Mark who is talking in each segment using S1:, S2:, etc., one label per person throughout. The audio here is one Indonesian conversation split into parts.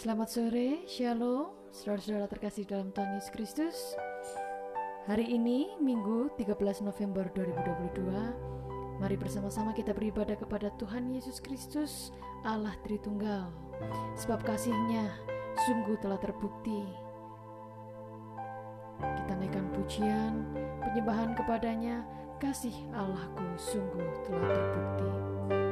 S1: Selamat sore, Shalom, saudara-saudara terkasih dalam Tuhan Yesus Kristus. Hari ini, Minggu 13 November 2022, mari bersama-sama kita beribadah kepada Tuhan Yesus Kristus, Allah Tritunggal. Sebab kasihnya sungguh telah terbukti. Kita naikkan pujian, penyembahan kepadanya, kasih Allahku sungguh telah terbukti.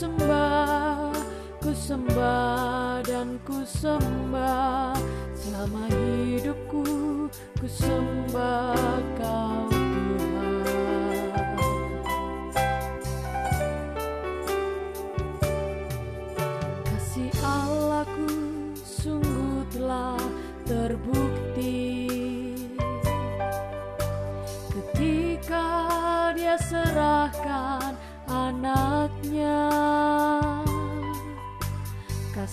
S1: Sembah, ku sembah dan ku sembah Selama hidupku ku sembah kau Tuhan. Kasih Allahku sungguh telah terbukti. Ketika dia serahkan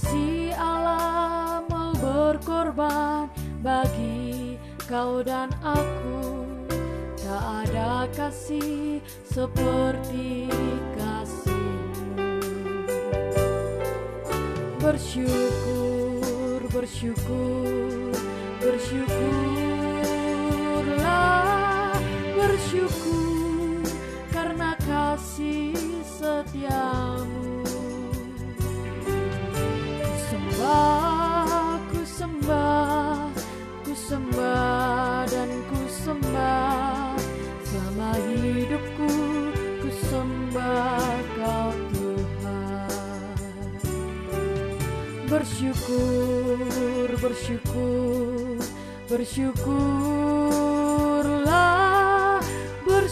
S1: Kasih Allah mau berkorban bagi kau dan aku. Tak ada kasih seperti kasihmu. Bersyukur, bersyukur, bersyukurlah Bersyukur karena kasih setiamu dan ku sembah. Selama hidupku ku sembah kau Tuhan. Bersyukur, bersyukur, bersyukurlah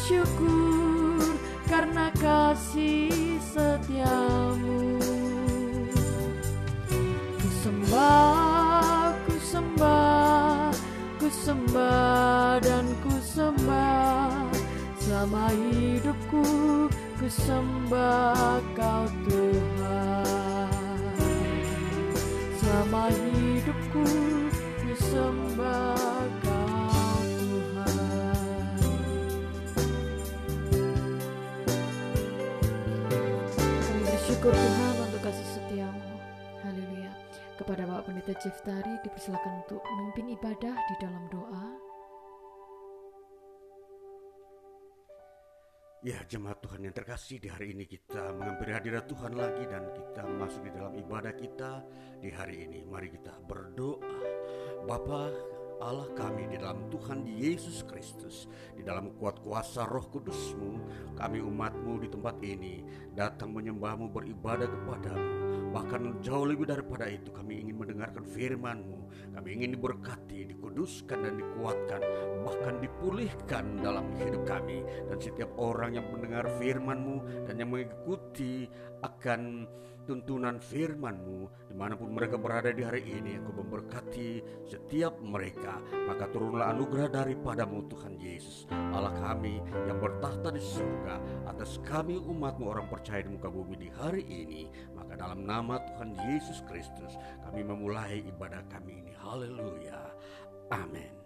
S1: Bersyukur karena kasih setiamu. Ku sembah, sembah dan ku sembah Selama hidupku ku sembah kau Tuhan. Selama hidupku ku sembah kau Tuhan. Bersyukur Tuhan Kepada Bapak Pendeta Ciftari dipersilakan untuk memimpin ibadah di dalam doa
S2: Ya jemaat Tuhan yang terkasih di hari ini kita menghampiri hadirat Tuhan lagi dan kita masuk di dalam ibadah kita di hari ini. Mari kita berdoa. Bapa
S3: Allah kami di dalam Tuhan Yesus Kristus Di dalam kuat kuasa roh kudusmu Kami umatmu di tempat ini Datang menyembahmu beribadah kepadamu. Bahkan jauh lebih daripada itu kami ingin mendengarkan firmanmu. Kami ingin diberkati, dikuduskan dan dikuatkan Bahkan dipulihkan dalam hidup kami. Dan setiap orang yang mendengar firmanmu Dan yang mengikuti akan tuntunan firman-Mu. Di mana pun mereka berada di hari ini Engkau memberkati setiap mereka. Maka turunlah anugerah daripadamu Tuhan Yesus. Allah kami yang bertahta di surga atas kami umatmu orang percaya di muka bumi di hari ini. Maka dalam nama Tuhan Yesus Kristus kami memulai ibadah kami ini. Haleluya. Amin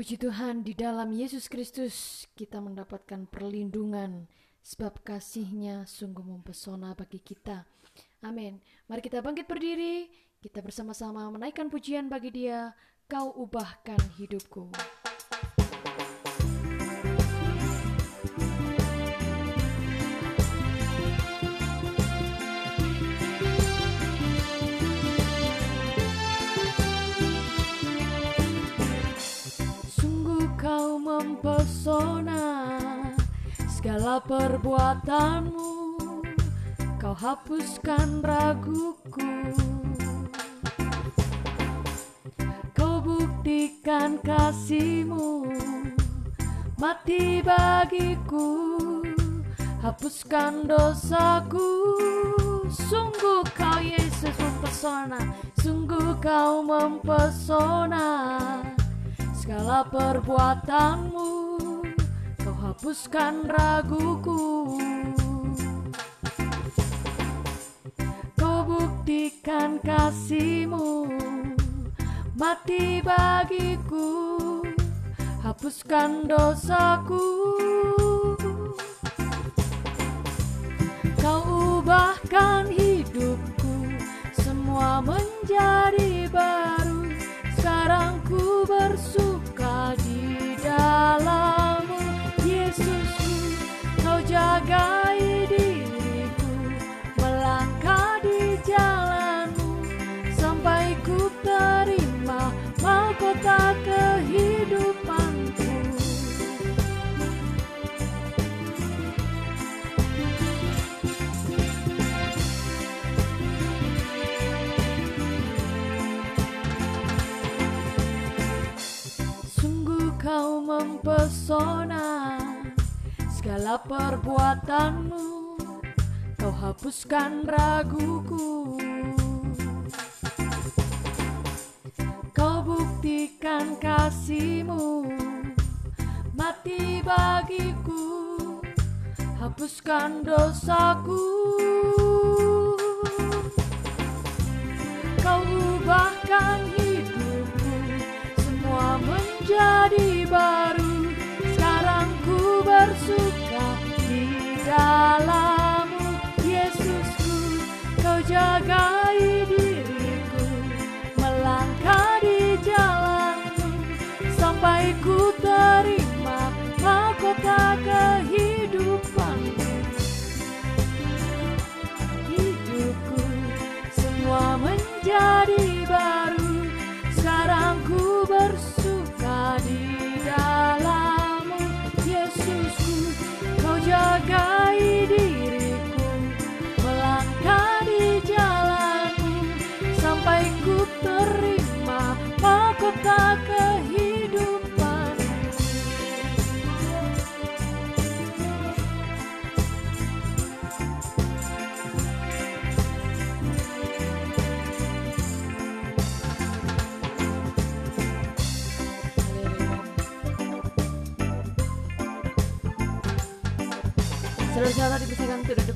S1: Puji Tuhan, di dalam Yesus Kristus kita mendapatkan perlindungan sebab kasihnya sungguh mempesona bagi kita. Amin. Mari kita bangkit berdiri, kita bersama-sama menaikkan pujian bagi dia, kau ubahkan hidupku. Kau mempesona Segala perbuatanmu. Kau hapuskan raguku. Kau buktikan kasihmu. Mati bagiku. Hapuskan dosaku. Sungguh kau Yesus mempesona. Sungguh kau mempesona segala perbuatanmu. Kau hapuskan raguku. Kau buktikan kasihmu. Mati bagiku. Hapuskan dosaku. Kau ubahkan hidupku. Semua menjadi mempesona Segala perbuatanmu Kau hapuskan raguku. Kau buktikan kasihmu Mati bagiku. Hapuskan dosaku. Kau ubahkan hidupku Semua menjadi baru Kau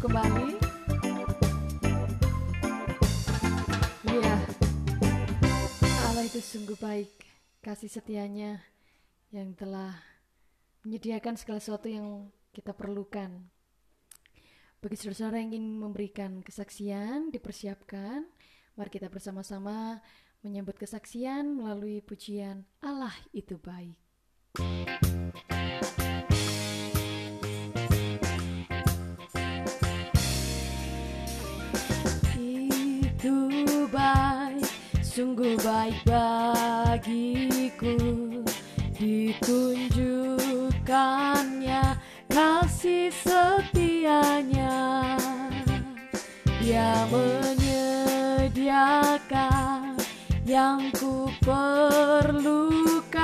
S1: kembali. Iya, Allah itu sungguh baik, kasih setianya yang telah menyediakan segala sesuatu yang kita perlukan. Bagi saudara-saudara yang ingin memberikan kesaksian, dipersiapkan. Mari kita bersama-sama menyambut kesaksian melalui pujian Allah itu baik. Itu baik. Sungguh baik bagiku ditunjukkannya kasih setianya. Dia menyediakan yang ku perlukan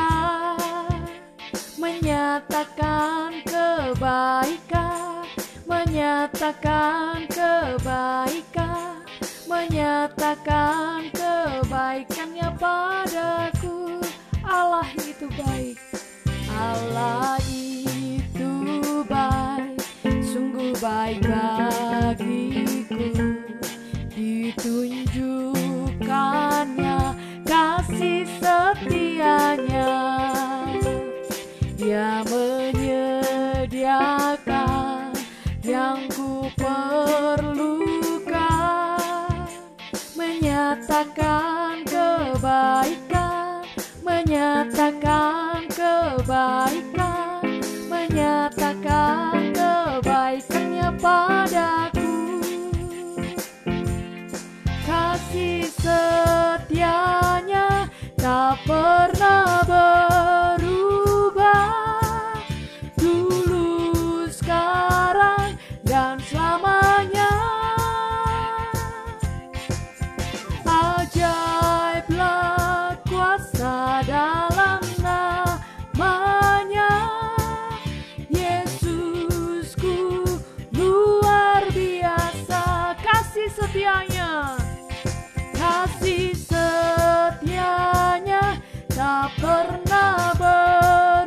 S1: menyatakan kebaikan menyatakan kebaikan menyatakan kebaikannya padaku. Allah itu baik. Allah itu baik. Sungguh baik bagiku. Ditunjukkannya kasih setianya. Dia menyediakan yang ku perlukan menyatakan kebaikan menyatakan kebaikan menyatakan kebaikannya padaku. Kasih setianya tak pernah berubah kasih setianya. Tak pernah berubah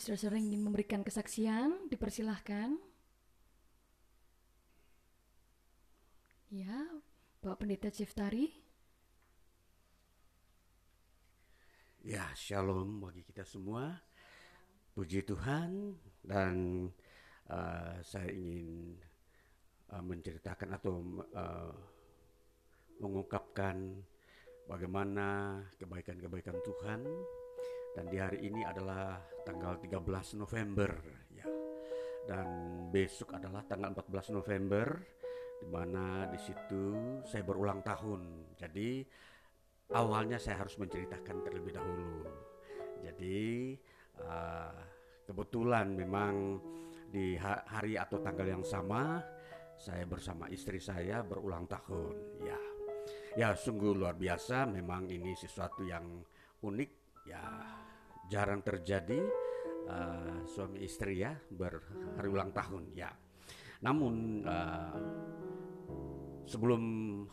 S1: saudara-saudara ingin memberikan kesaksian dipersilahkan. Ya Bapak Pendeta Ciftari
S3: Ya, shalom bagi kita semua. Puji Tuhan. Dan uh, saya ingin uh, menceritakan atau uh, mengungkapkan bagaimana kebaikan-kebaikan Tuhan dan di hari ini adalah tanggal 13 November ya. Dan besok adalah tanggal 14 November di mana di situ saya berulang tahun. Jadi awalnya saya harus menceritakan terlebih dahulu. Jadi uh, kebetulan memang di ha- hari atau tanggal yang sama saya bersama istri saya berulang tahun. Ya, ya sungguh luar biasa. Memang ini sesuatu yang unik. Ya, jarang terjadi uh, suami istri ya berhari ulang tahun. Ya, namun uh, sebelum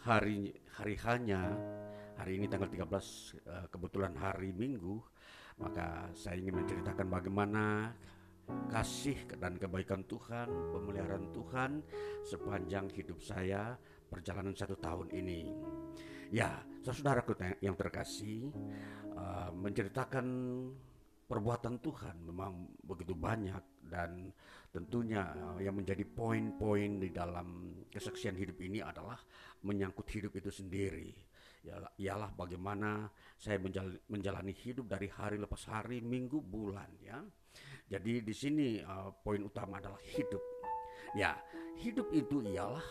S3: hari hari hanya hari ini tanggal 13 eh, kebetulan hari Minggu maka saya ingin menceritakan bagaimana kasih dan kebaikan Tuhan pemeliharaan Tuhan sepanjang hidup saya perjalanan satu tahun ini ya saudaraku yang terkasih eh, menceritakan perbuatan Tuhan memang begitu banyak dan tentunya eh, yang menjadi poin-poin di dalam kesaksian hidup ini adalah menyangkut hidup itu sendiri ialah, bagaimana saya menjalani, hidup dari hari lepas hari, minggu, bulan ya. Jadi di sini uh, poin utama adalah hidup. Ya, hidup itu ialah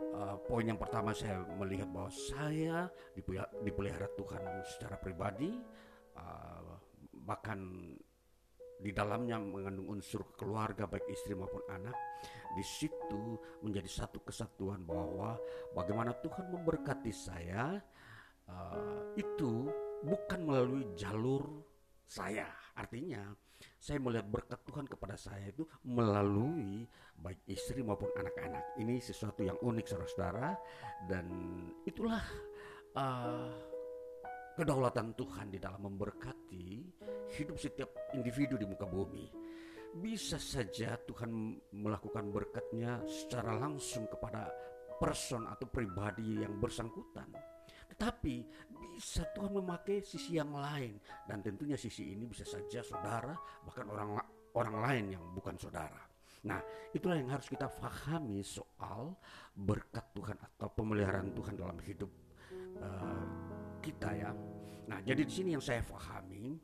S3: uh, poin yang pertama saya melihat bahwa saya dipelihara, Tuhan secara pribadi uh, bahkan di dalamnya mengandung unsur keluarga baik istri maupun anak di situ menjadi satu kesatuan bahwa bagaimana Tuhan memberkati saya uh, itu bukan melalui jalur saya. Artinya, saya melihat berkat Tuhan kepada saya itu melalui baik istri maupun anak-anak. Ini sesuatu yang unik, saudara-saudara, dan itulah uh, kedaulatan Tuhan di dalam memberkati hidup setiap individu di muka bumi. bisa saja Tuhan melakukan berkatnya secara langsung kepada person atau pribadi yang bersangkutan. Tetapi bisa Tuhan memakai sisi yang lain dan tentunya sisi ini bisa saja saudara bahkan orang orang lain yang bukan saudara. Nah, itulah yang harus kita fahami soal berkat Tuhan atau pemeliharaan Tuhan dalam hidup uh, kita ya. Nah, jadi di sini yang saya fahami,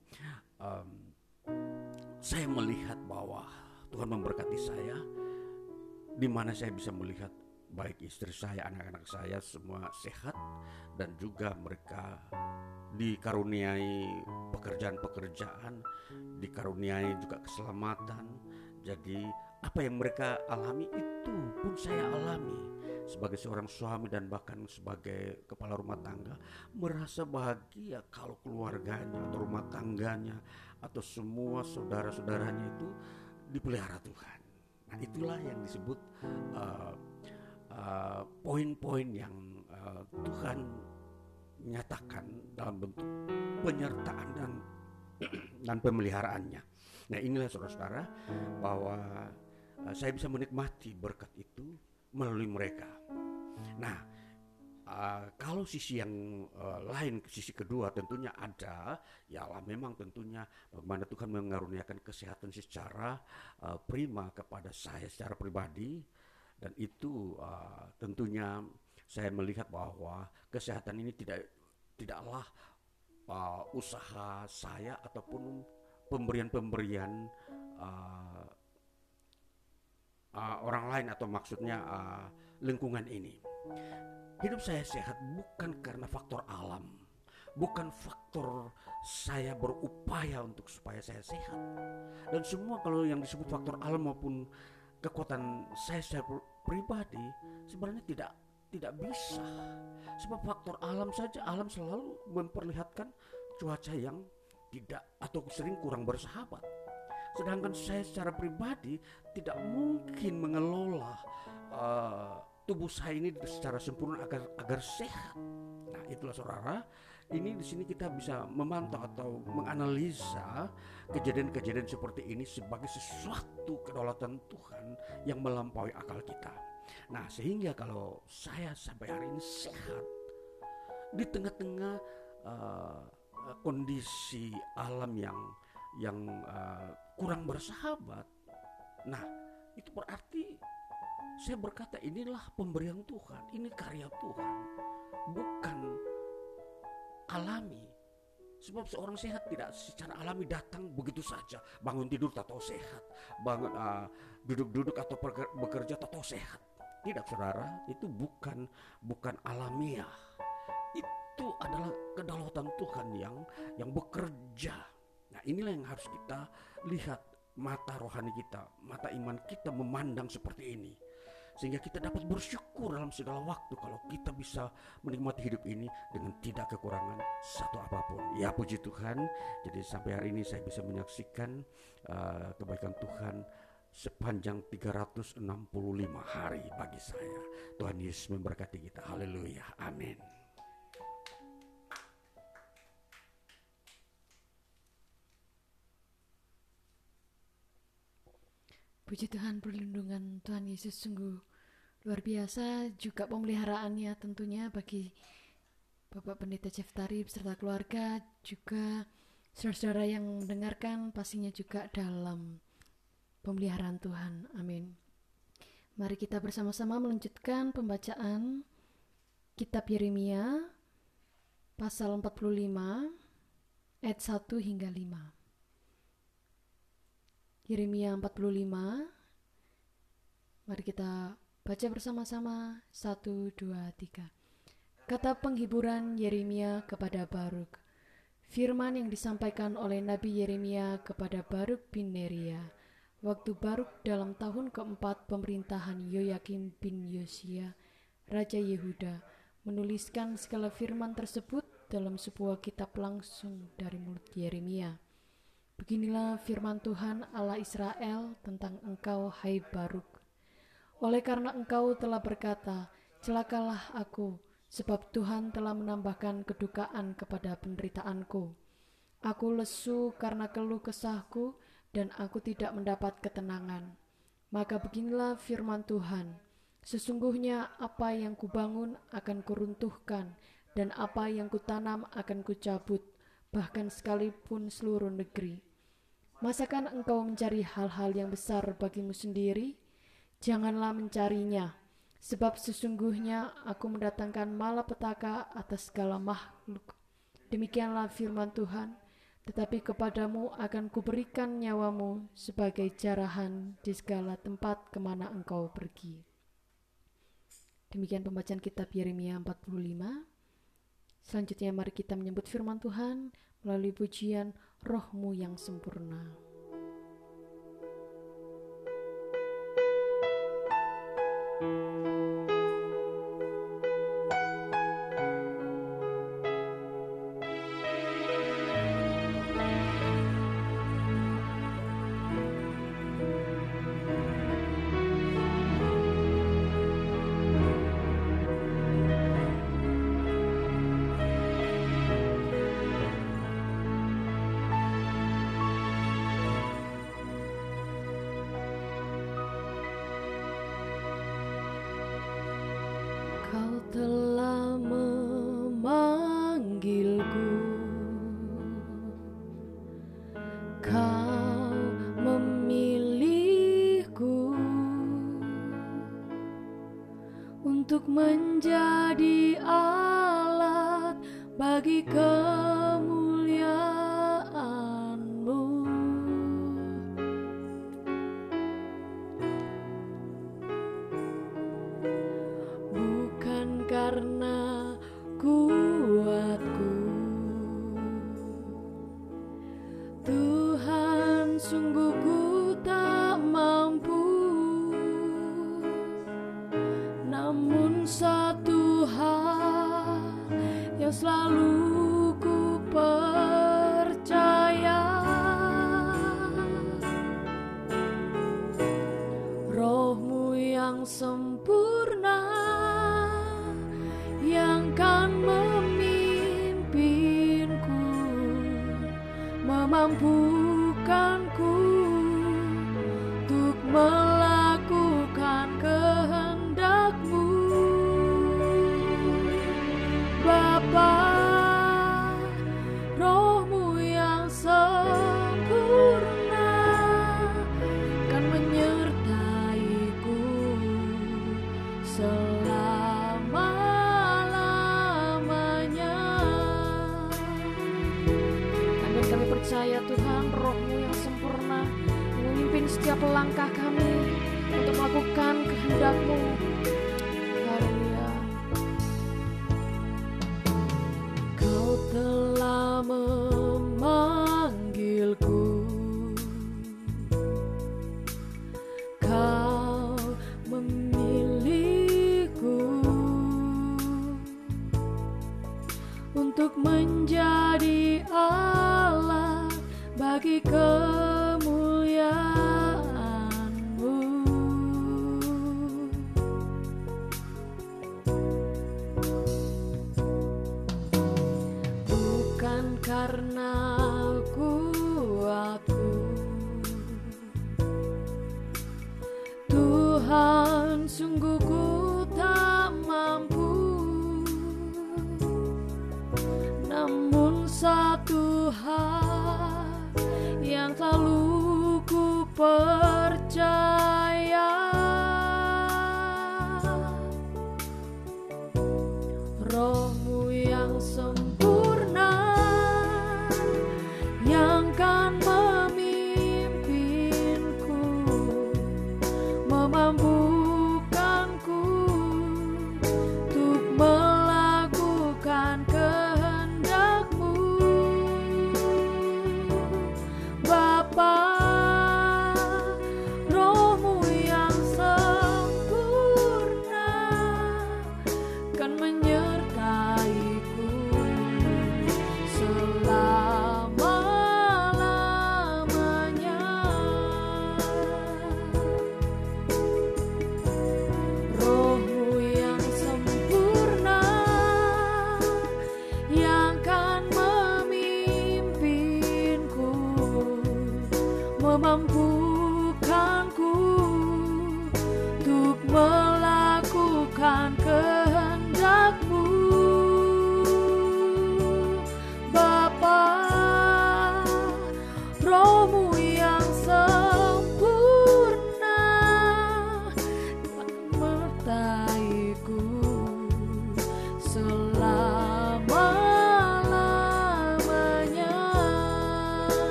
S3: um, saya melihat bahwa Tuhan memberkati saya, di mana saya bisa melihat baik istri saya, anak-anak saya semua sehat dan juga mereka dikaruniai pekerjaan-pekerjaan, dikaruniai juga keselamatan. Jadi apa yang mereka alami itu pun saya alami sebagai seorang suami dan bahkan sebagai kepala rumah tangga merasa bahagia kalau keluarganya atau rumah tangganya atau semua saudara-saudaranya itu dipelihara Tuhan. Nah itulah yang disebut uh, uh, poin-poin yang uh, Tuhan nyatakan dalam bentuk penyertaan dan dan pemeliharaannya. Nah inilah saudara-saudara bahwa uh, saya bisa menikmati berkat itu melalui mereka. Nah uh, kalau sisi yang uh, lain, sisi kedua tentunya ada, ya lah memang tentunya bagaimana Tuhan mengaruniakan kesehatan secara uh, prima kepada saya secara pribadi dan itu uh, tentunya saya melihat bahwa kesehatan ini tidak tidaklah uh, usaha saya ataupun pemberian-pemberian uh, uh, orang lain atau maksudnya uh, lingkungan ini. Hidup saya sehat bukan karena faktor alam, bukan faktor saya berupaya untuk supaya saya sehat. Dan semua kalau yang disebut faktor alam maupun kekuatan saya secara pribadi sebenarnya tidak tidak bisa. Sebab faktor alam saja alam selalu memperlihatkan cuaca yang tidak atau sering kurang bersahabat. Sedangkan saya secara pribadi tidak mungkin mengelola uh, tubuh saya ini secara sempurna agar agar sehat. Nah itulah saudara ini di sini kita bisa memantau atau menganalisa kejadian-kejadian seperti ini sebagai sesuatu kedaulatan Tuhan yang melampaui akal kita. Nah, sehingga kalau saya sampai hari ini sehat di tengah-tengah uh, kondisi alam yang yang uh, kurang bersahabat. Nah, itu berarti saya berkata inilah pemberian Tuhan, ini karya Tuhan. Bukan alami. Sebab seorang sehat tidak secara alami datang begitu saja. Bangun tidur tak tahu sehat. Bangun uh, duduk-duduk atau bekerja tak tahu sehat. Tidak saudara, itu bukan bukan alamiah. Itu adalah kedaulatan Tuhan yang yang bekerja. Nah, inilah yang harus kita lihat mata rohani kita, mata iman kita memandang seperti ini sehingga kita dapat bersyukur dalam segala waktu kalau kita bisa menikmati hidup ini dengan tidak kekurangan satu apa pun. Ya puji Tuhan. Jadi sampai hari ini saya bisa menyaksikan uh, kebaikan Tuhan sepanjang 365 hari bagi saya. Tuhan Yesus memberkati kita. Haleluya. Amin.
S1: Puji Tuhan perlindungan Tuhan Yesus sungguh luar biasa juga pemeliharaannya tentunya bagi Bapak Pendeta Ceftari beserta keluarga juga saudara-saudara yang mendengarkan pastinya juga dalam pemeliharaan Tuhan. Amin. Mari kita bersama-sama melanjutkan pembacaan kitab Yeremia pasal 45 ayat 1 hingga 5. Yeremia 45 Mari kita Baca bersama-sama, satu, dua, tiga. Kata penghiburan Yeremia kepada Baruk. Firman yang disampaikan oleh Nabi Yeremia kepada Baruk bin Neria. Waktu Baruk dalam tahun keempat pemerintahan Yoyakim bin Yosia, Raja Yehuda, menuliskan segala firman tersebut dalam sebuah kitab langsung dari mulut Yeremia. Beginilah firman Tuhan Allah Israel tentang engkau, hai Baruk. Oleh karena engkau telah berkata, celakalah aku, sebab Tuhan telah menambahkan kedukaan kepada penderitaanku. Aku lesu karena keluh kesahku, dan aku tidak mendapat ketenangan. Maka beginilah firman Tuhan, sesungguhnya apa yang kubangun akan kuruntuhkan, dan apa yang kutanam akan kucabut, bahkan sekalipun seluruh negeri.' Masakan engkau mencari hal-hal yang besar bagimu sendiri? Janganlah mencarinya, sebab sesungguhnya aku mendatangkan malapetaka atas segala makhluk. Demikianlah firman Tuhan, tetapi kepadamu akan kuberikan nyawamu sebagai jarahan di segala tempat ke mana engkau pergi. Demikian pembacaan kitab Yeremia 45. Selanjutnya mari kita menyebut firman Tuhan melalui pujian rohmu yang sempurna.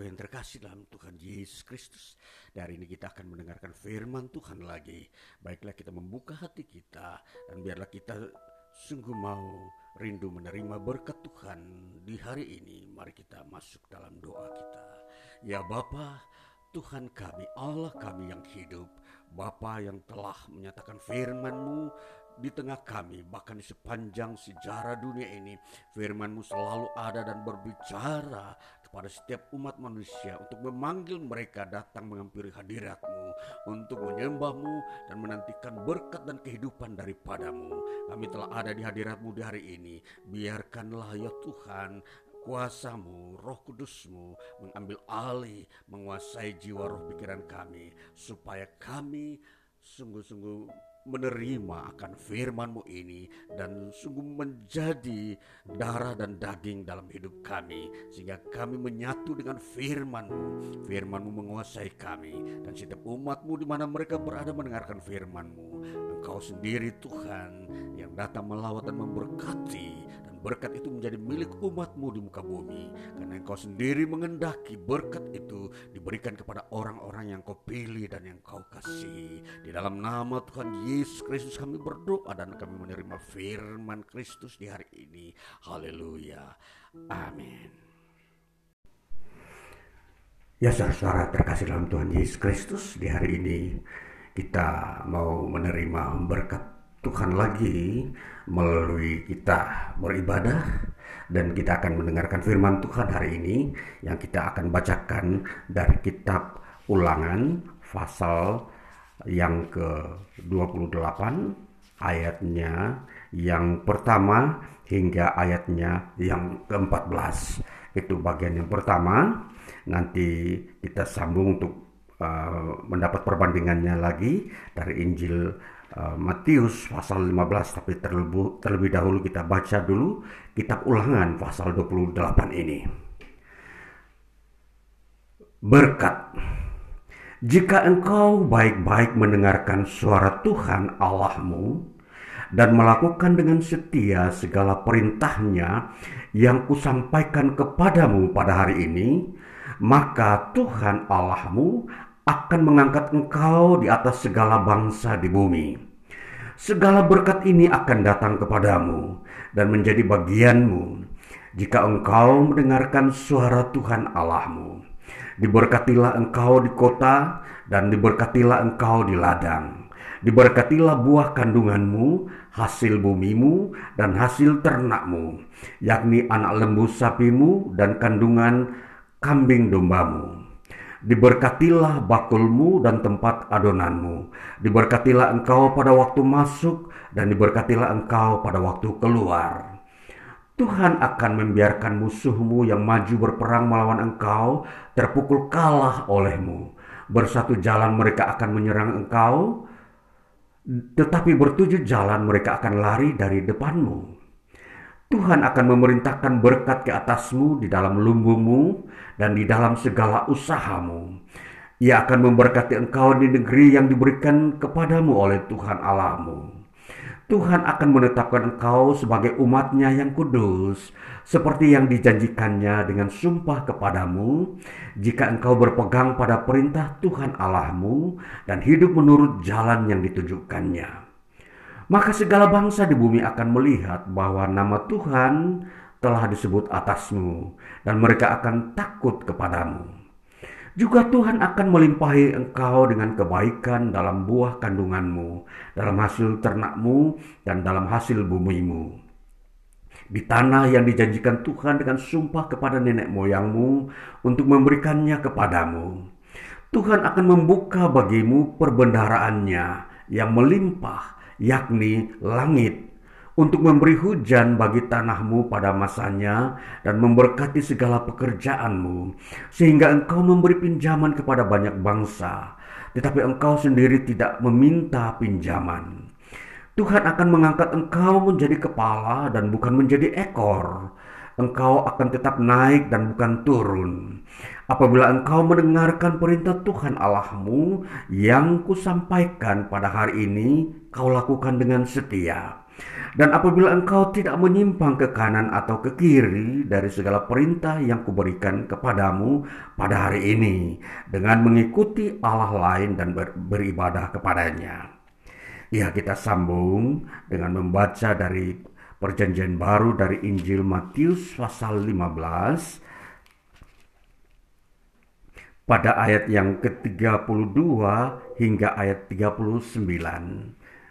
S3: saudara-saudaraku yang terkasih dalam Tuhan Yesus Kristus. Dari ini kita akan mendengarkan firman Tuhan lagi. Baiklah kita membuka hati kita dan biarlah kita sungguh mau rindu menerima berkat Tuhan di hari ini. Mari kita masuk dalam doa kita. Ya Bapa, Tuhan kami, Allah kami yang hidup, Bapa yang telah menyatakan firman-Mu di tengah kami, bahkan di sepanjang sejarah dunia ini, firman-Mu selalu ada dan berbicara kepada setiap umat manusia untuk memanggil mereka datang menghampiri hadirat-Mu, untuk menyembah-Mu dan menantikan berkat dan kehidupan daripadamu. Kami telah ada di hadirat-Mu di hari ini. Biarkanlah ya Tuhan kuasamu, roh kudusmu mengambil alih, menguasai jiwa roh pikiran kami, supaya kami sungguh-sungguh menerima akan firman-Mu ini dan sungguh menjadi darah dan daging dalam hidup kami sehingga kami menyatu dengan firman-Mu. Firman-Mu menguasai kami dan setiap umat-Mu di mana mereka berada mendengarkan firman-Mu. Engkau sendiri Tuhan yang datang melawat dan memberkati berkat itu menjadi milik umatmu di muka bumi. Karena engkau sendiri mengendaki berkat itu diberikan kepada orang-orang yang kau pilih dan yang kau kasih. Di dalam nama Tuhan Yesus Kristus kami berdoa dan kami menerima firman Kristus di hari ini. Haleluya. Amin. Ya saudara-saudara terkasih dalam Tuhan Yesus Kristus di hari ini kita mau menerima berkat Tuhan lagi melalui kita beribadah dan kita akan mendengarkan firman Tuhan hari ini yang kita akan bacakan dari kitab Ulangan pasal yang ke-28 ayatnya yang pertama hingga ayatnya yang ke-14. Itu bagian yang pertama. Nanti kita sambung untuk uh, mendapat perbandingannya lagi dari Injil Eh, Matius pasal 15 tapi terlebih, terlebih dahulu kita baca dulu kitab ulangan pasal 28 ini. Berkat Jika engkau baik-baik mendengarkan suara Tuhan Allahmu dan melakukan dengan setia segala perintahnya yang kusampaikan kepadamu pada hari ini, maka Tuhan Allahmu akan mengangkat engkau di atas segala bangsa di bumi. Segala berkat ini akan datang kepadamu dan menjadi bagianmu jika engkau mendengarkan suara Tuhan Allahmu. Diberkatilah engkau di kota dan diberkatilah engkau di ladang. Diberkatilah buah kandunganmu, hasil bumimu, dan hasil ternakmu, yakni anak lembu sapimu dan kandungan kambing dombamu Diberkatilah bakulmu dan tempat adonanmu. Diberkatilah engkau pada waktu masuk dan diberkatilah engkau pada waktu keluar. Tuhan akan membiarkan musuhmu yang maju berperang melawan engkau terpukul kalah olehmu. Bersatu jalan mereka akan menyerang engkau, tetapi bertujuh jalan mereka akan lari dari depanmu. Tuhan akan memerintahkan berkat ke atasmu di dalam lumbungmu dan di dalam segala usahamu. Ia akan memberkati engkau di negeri yang diberikan kepadamu oleh Tuhan Allahmu. Tuhan akan menetapkan engkau sebagai umatnya yang kudus, seperti yang dijanjikannya dengan sumpah kepadamu, jika engkau berpegang pada perintah Tuhan Allahmu dan hidup menurut jalan yang ditujukannya maka segala bangsa di bumi akan melihat bahwa nama Tuhan telah disebut atasmu, dan mereka akan takut kepadamu. Juga Tuhan akan melimpahi engkau dengan kebaikan dalam buah kandunganmu, dalam hasil ternakmu, dan dalam hasil bumimu. Di tanah yang dijanjikan Tuhan dengan sumpah kepada nenek moyangmu untuk memberikannya kepadamu. Tuhan akan membuka bagimu perbendaharaannya yang melimpah yakni langit, untuk memberi hujan bagi tanahmu pada masanya dan memberkati segala pekerjaanmu, sehingga engkau memberi pinjaman kepada banyak bangsa, tetapi engkau sendiri tidak meminta pinjaman. Tuhan akan mengangkat engkau menjadi kepala dan bukan menjadi ekor. Engkau akan tetap naik dan bukan turun. Apabila engkau mendengarkan perintah Tuhan Allahmu yang kusampaikan pada hari ini, kau lakukan dengan setia. Dan apabila engkau tidak menyimpang ke kanan atau ke kiri dari segala perintah yang kuberikan kepadamu pada hari ini dengan mengikuti Allah lain dan ber beribadah kepadanya. Ya kita sambung dengan membaca dari perjanjian baru dari Injil Matius pasal 15 pada ayat yang ke-32 hingga ayat 39.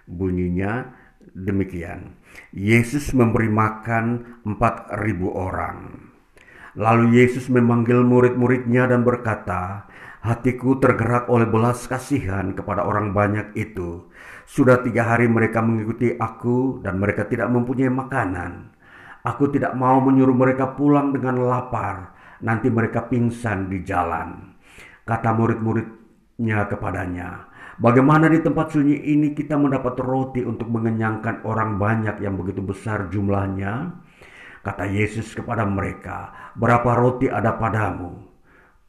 S3: Bunyinya demikian. Yesus memberi makan empat ribu orang. Lalu Yesus memanggil murid-muridnya dan berkata, Hatiku tergerak oleh belas kasihan kepada orang banyak itu. Sudah tiga hari mereka mengikuti aku dan mereka tidak mempunyai makanan. Aku tidak mau menyuruh mereka pulang dengan lapar. Nanti mereka pingsan di jalan. Kata murid-muridnya kepadanya, Bagaimana di tempat sunyi ini kita mendapat roti untuk mengenyangkan orang banyak yang begitu besar jumlahnya? Kata Yesus kepada mereka, berapa roti ada padamu?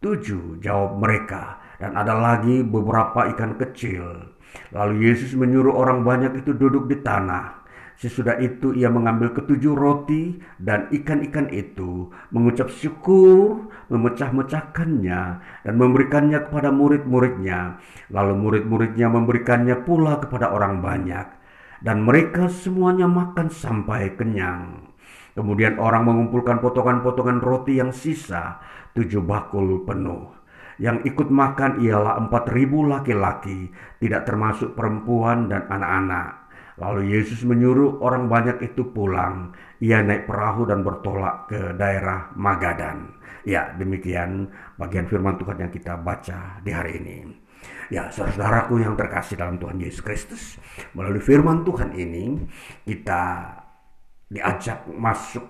S3: Tujuh, jawab mereka, dan ada lagi beberapa ikan kecil. Lalu Yesus menyuruh orang banyak itu duduk di tanah. Sesudah itu ia mengambil ketujuh roti dan ikan-ikan itu, mengucap syukur, memecah-mecahkannya, dan memberikannya kepada murid-muridnya. Lalu murid-muridnya memberikannya pula kepada orang banyak. Dan mereka semuanya makan sampai kenyang. Kemudian orang mengumpulkan potongan-potongan roti yang sisa, tujuh bakul penuh. Yang ikut makan ialah empat ribu laki-laki, tidak termasuk perempuan dan anak-anak. Lalu Yesus menyuruh orang banyak itu pulang. Ia naik perahu dan bertolak ke daerah Magadan. Ya, demikian bagian firman Tuhan yang kita baca di hari ini. Ya, saudaraku yang terkasih dalam Tuhan Yesus Kristus, melalui firman Tuhan ini kita diajak masuk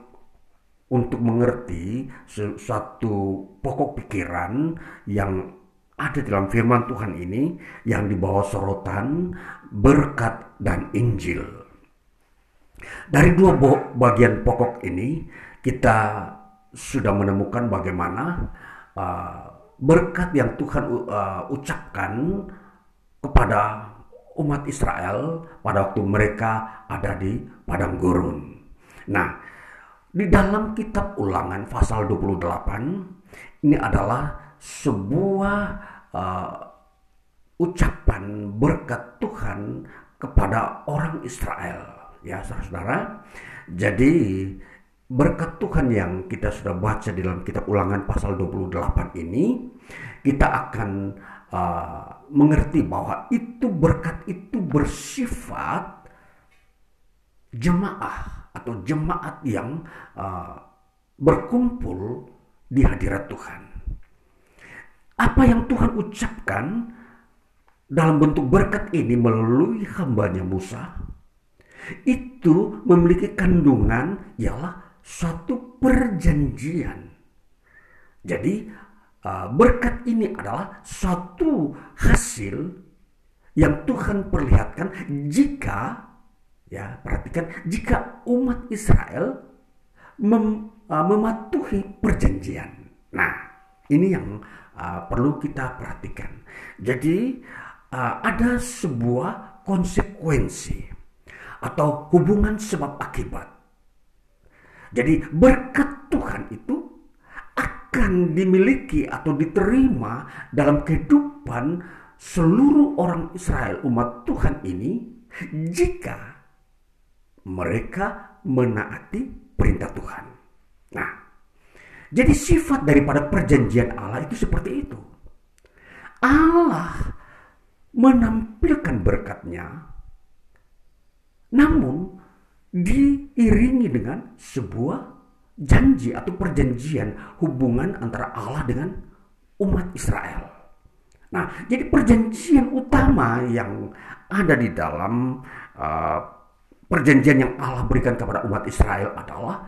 S3: untuk mengerti suatu pokok pikiran yang ada dalam firman Tuhan ini yang dibawa sorotan berkat dan Injil. Dari dua bagian pokok ini kita sudah menemukan bagaimana uh, berkat yang Tuhan uh, ucapkan kepada umat Israel pada waktu mereka ada di padang gurun. Nah, di dalam kitab Ulangan pasal 28 ini adalah sebuah uh, ucapan berkat Tuhan kepada orang Israel. Ya saudara-saudara. Jadi berkat Tuhan yang kita sudah baca dalam kitab ulangan pasal 28 ini kita akan uh, mengerti bahwa itu berkat itu bersifat jemaah atau jemaat yang uh, berkumpul di hadirat Tuhan apa yang Tuhan ucapkan dalam bentuk berkat ini melalui hambanya Musa itu memiliki kandungan ialah suatu perjanjian. Jadi uh, berkat ini adalah suatu hasil yang Tuhan perlihatkan jika ya perhatikan jika umat Israel mem, uh, mematuhi perjanjian. Nah, ini yang uh, perlu kita perhatikan. Jadi uh, ada sebuah konsekuensi atau hubungan sebab akibat. Jadi berkat Tuhan itu akan dimiliki atau diterima dalam kehidupan seluruh orang Israel umat Tuhan ini jika mereka menaati perintah Tuhan. Nah, jadi sifat daripada perjanjian Allah itu seperti itu. Allah menampilkan berkatnya, namun diiringi dengan sebuah janji atau perjanjian hubungan antara Allah dengan umat Israel. Nah, jadi perjanjian utama yang ada di dalam uh, perjanjian yang Allah berikan kepada umat Israel adalah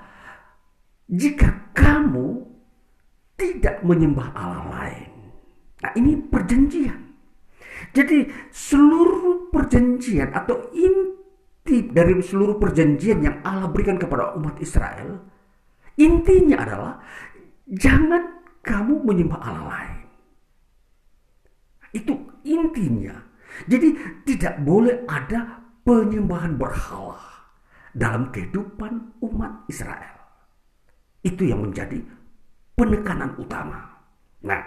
S3: jika kamu tidak menyembah Allah lain. Nah, ini perjanjian. Jadi seluruh perjanjian atau inti dari seluruh perjanjian yang Allah berikan kepada umat Israel, intinya adalah jangan kamu menyembah Allah lain. Itu intinya. Jadi tidak boleh ada penyembahan berhala dalam kehidupan umat Israel. Itu yang menjadi penekanan utama. Nah,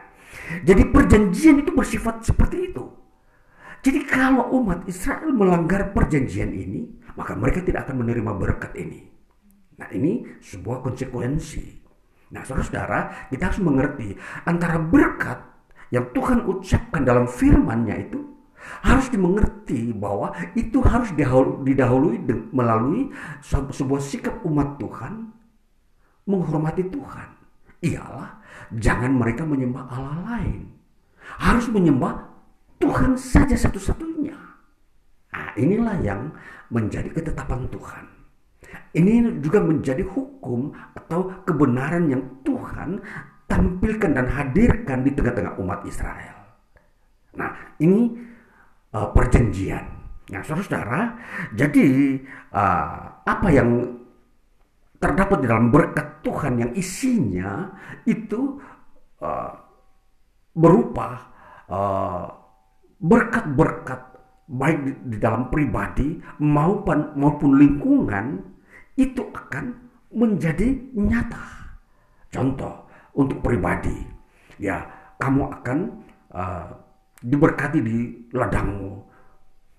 S3: jadi perjanjian itu bersifat seperti itu. Jadi kalau umat Israel melanggar perjanjian ini, maka mereka tidak akan menerima berkat ini. Nah ini sebuah konsekuensi. Nah saudara-saudara kita harus mengerti antara berkat yang Tuhan ucapkan dalam firman-Nya itu harus dimengerti bahwa itu harus didahului melalui sebuah sikap umat Tuhan menghormati Tuhan. Ialah jangan mereka menyembah Allah lain. Harus menyembah Tuhan saja satu-satunya. Nah, inilah yang menjadi ketetapan Tuhan. Ini juga menjadi hukum atau kebenaran yang Tuhan tampilkan dan hadirkan di tengah-tengah umat Israel. Nah, ini uh, perjanjian. Nah, saudara-saudara, jadi uh, apa yang terdapat di dalam berkat Tuhan yang isinya itu uh, berupa berkat-berkat uh, baik di, di dalam pribadi maupun maupun lingkungan itu akan menjadi nyata. Contoh untuk pribadi, ya kamu akan uh, diberkati di ladangmu,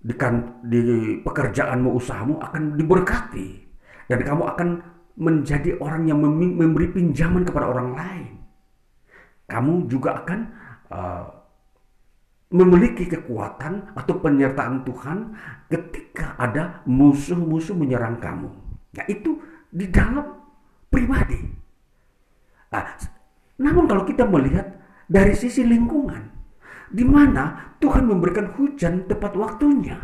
S3: di, kan, di pekerjaanmu, usahamu akan diberkati, dan kamu akan menjadi orang yang memberi pinjaman kepada orang lain. Kamu juga akan uh, memiliki kekuatan atau penyertaan Tuhan ketika ada musuh-musuh menyerang kamu. Nah itu di dalam pribadi. Nah, namun kalau kita melihat dari sisi lingkungan, di mana Tuhan memberikan hujan tepat waktunya.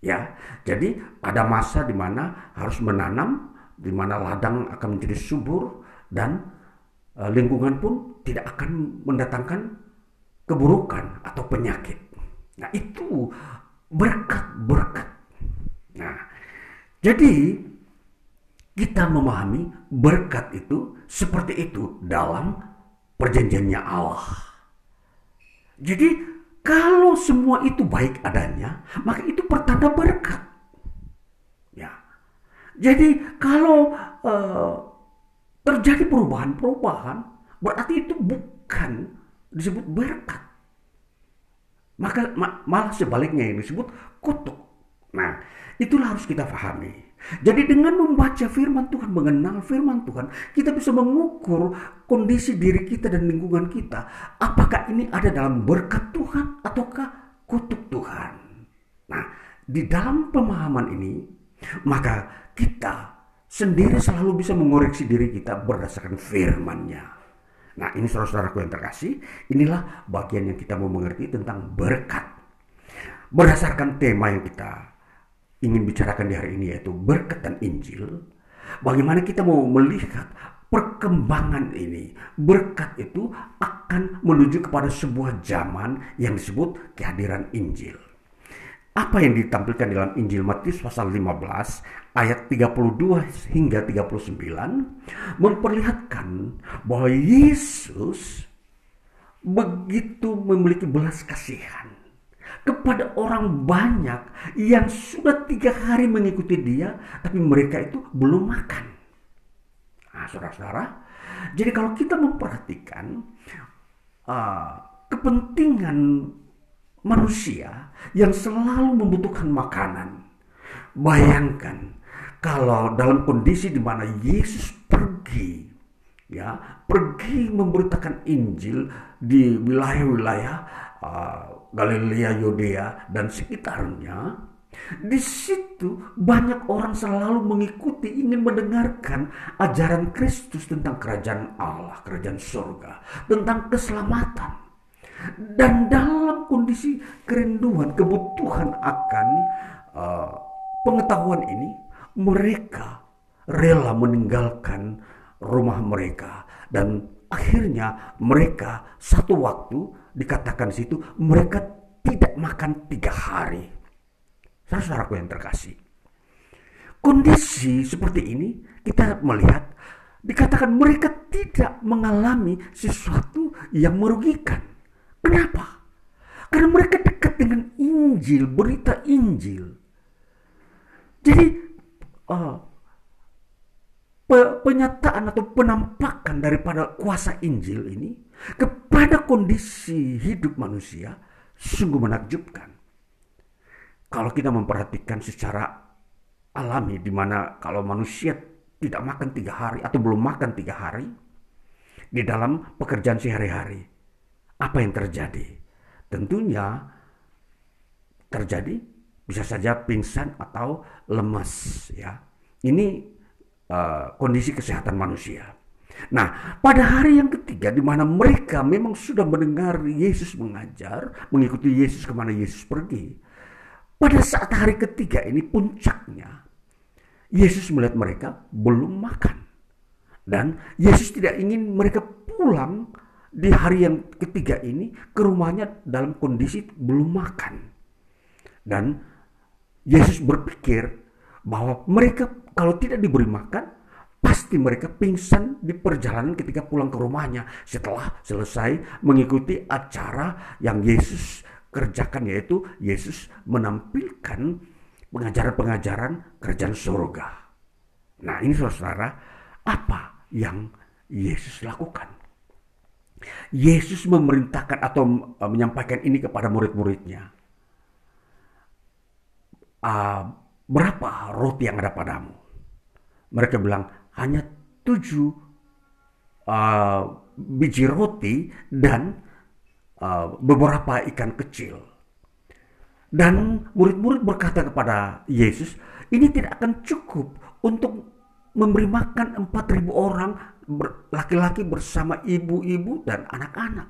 S3: Ya, jadi ada masa di mana harus menanam, di mana ladang akan menjadi subur dan e, lingkungan pun tidak akan mendatangkan keburukan atau penyakit. Nah, itu berkat-berkat. Nah, jadi kita memahami berkat itu seperti itu dalam perjanjiannya Allah. Jadi kalau semua itu baik adanya, maka itu pertanda berkat. Jadi kalau uh, terjadi perubahan-perubahan, berarti itu bukan disebut berkat. Maka malah sebaliknya yang disebut kutuk. Nah, itulah harus kita pahami. Jadi dengan membaca firman Tuhan, mengenal firman Tuhan, kita bisa mengukur kondisi diri kita dan lingkungan kita. Apakah ini ada dalam berkat Tuhan ataukah kutuk Tuhan? Nah, di dalam pemahaman ini, maka kita sendiri selalu bisa mengoreksi diri kita berdasarkan firman-Nya. Nah, ini saudara-saudaraku yang terkasih, inilah bagian yang kita mau mengerti tentang berkat. Berdasarkan tema yang kita ingin bicarakan di hari ini yaitu berkat dan Injil. Bagaimana kita mau melihat perkembangan ini. Berkat itu akan menuju kepada sebuah zaman yang disebut kehadiran Injil. Apa yang ditampilkan dalam Injil Matius pasal 15 ayat 32 hingga 39 memperlihatkan bahwa Yesus begitu memiliki belas kasihan kepada orang banyak yang sudah tiga hari mengikuti dia, tapi mereka itu belum makan. Nah, saudara-saudara, jadi kalau kita memperhatikan uh, kepentingan manusia yang selalu membutuhkan makanan, bayangkan kalau dalam kondisi di mana Yesus pergi, ya pergi memberitakan Injil di wilayah-wilayah uh, Galilea, Yudea, dan sekitarnya, di situ banyak orang selalu mengikuti, ingin mendengarkan ajaran Kristus tentang kerajaan Allah, kerajaan surga, tentang keselamatan. Dan dalam kondisi kerinduan, kebutuhan akan uh, pengetahuan ini, mereka rela meninggalkan rumah mereka dan akhirnya mereka satu waktu dikatakan situ mereka tidak makan tiga hari. Saudara-saudaraku yang terkasih. Kondisi seperti ini kita melihat dikatakan mereka tidak mengalami sesuatu yang merugikan. Kenapa? Karena mereka dekat dengan Injil, berita Injil. Jadi uh, penyataan atau penampakan daripada kuasa Injil ini kepada kondisi hidup manusia sungguh menakjubkan. Kalau kita memperhatikan secara alami di mana kalau manusia tidak makan tiga hari atau belum makan tiga hari di dalam pekerjaan sehari-hari, apa yang terjadi? Tentunya terjadi bisa saja pingsan atau lemas ya. Ini uh, kondisi kesehatan manusia. Nah, pada hari yang ketiga di mana mereka memang sudah mendengar Yesus mengajar, mengikuti Yesus ke mana Yesus pergi. Pada saat hari ketiga ini puncaknya, Yesus melihat mereka belum makan. Dan Yesus tidak ingin mereka pulang di hari yang ketiga ini ke rumahnya dalam kondisi belum makan. Dan Yesus berpikir bahwa mereka kalau tidak diberi makan, pasti mereka pingsan di perjalanan ketika pulang ke rumahnya setelah selesai mengikuti acara yang Yesus kerjakan yaitu Yesus menampilkan pengajaran-pengajaran kerajaan surga. Nah ini saudara, apa yang Yesus lakukan? Yesus memerintahkan atau menyampaikan ini kepada murid-muridnya. Uh, berapa roti yang ada padamu? Mereka bilang hanya tujuh uh, biji roti dan uh, beberapa ikan kecil. Dan murid-murid berkata kepada Yesus, ini tidak akan cukup untuk memberi makan empat ribu orang laki-laki bersama ibu-ibu dan anak-anak.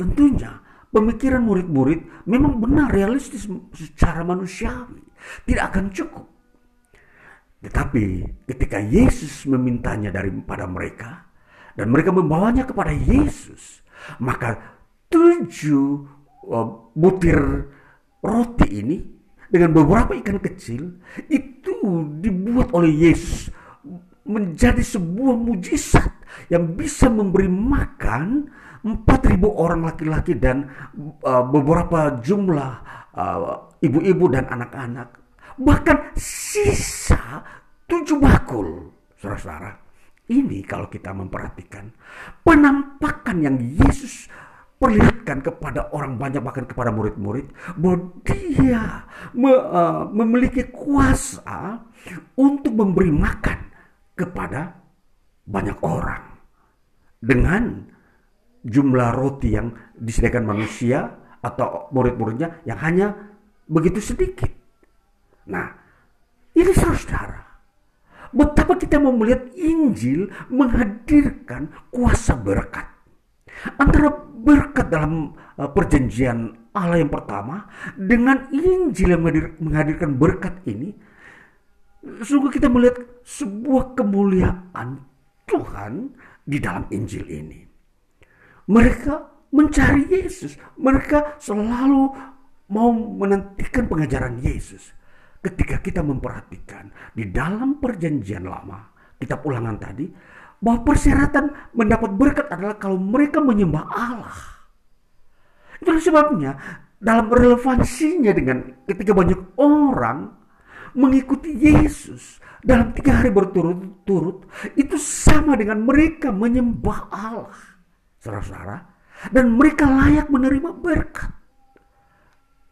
S3: Tentunya pemikiran murid-murid memang benar realistis secara manusiawi. Tidak akan cukup. Tetapi ketika Yesus memintanya daripada mereka dan mereka membawanya kepada Yesus, maka tujuh uh, butir roti ini dengan beberapa ikan kecil itu dibuat oleh Yesus menjadi sebuah mujizat yang bisa memberi makan 4.000 orang laki-laki dan uh, beberapa jumlah uh, ibu-ibu uh, dan anak-anak bahkan sisa tujuh bakul. Saudara-saudara, ini kalau kita memperhatikan penampakan yang Yesus perlihatkan kepada orang banyak bahkan kepada murid-murid bahwa dia me, uh, memiliki kuasa untuk memberi makan kepada banyak orang dengan jumlah roti yang disediakan manusia atau murid-muridnya yang hanya begitu sedikit. Nah, ini saudara. Betapa kita mau melihat Injil menghadirkan kuasa berkat. Antara berkat dalam uh, perjanjian Allah yang pertama dengan Injil yang menghadirkan berkat ini, sungguh kita melihat sebuah kemuliaan Tuhan di dalam Injil ini. Mereka mencari Yesus, mereka selalu mau menantikan pengajaran Yesus ketika kita memperhatikan di dalam perjanjian lama, kita ulangan tadi, bahwa persyaratan mendapat berkat adalah kalau mereka menyembah Allah. Itulah sebabnya dalam relevansinya dengan ketika banyak orang mengikuti Yesus dalam tiga hari berturut-turut itu sama dengan mereka menyembah Allah. Saudara-saudara, dan mereka layak menerima berkat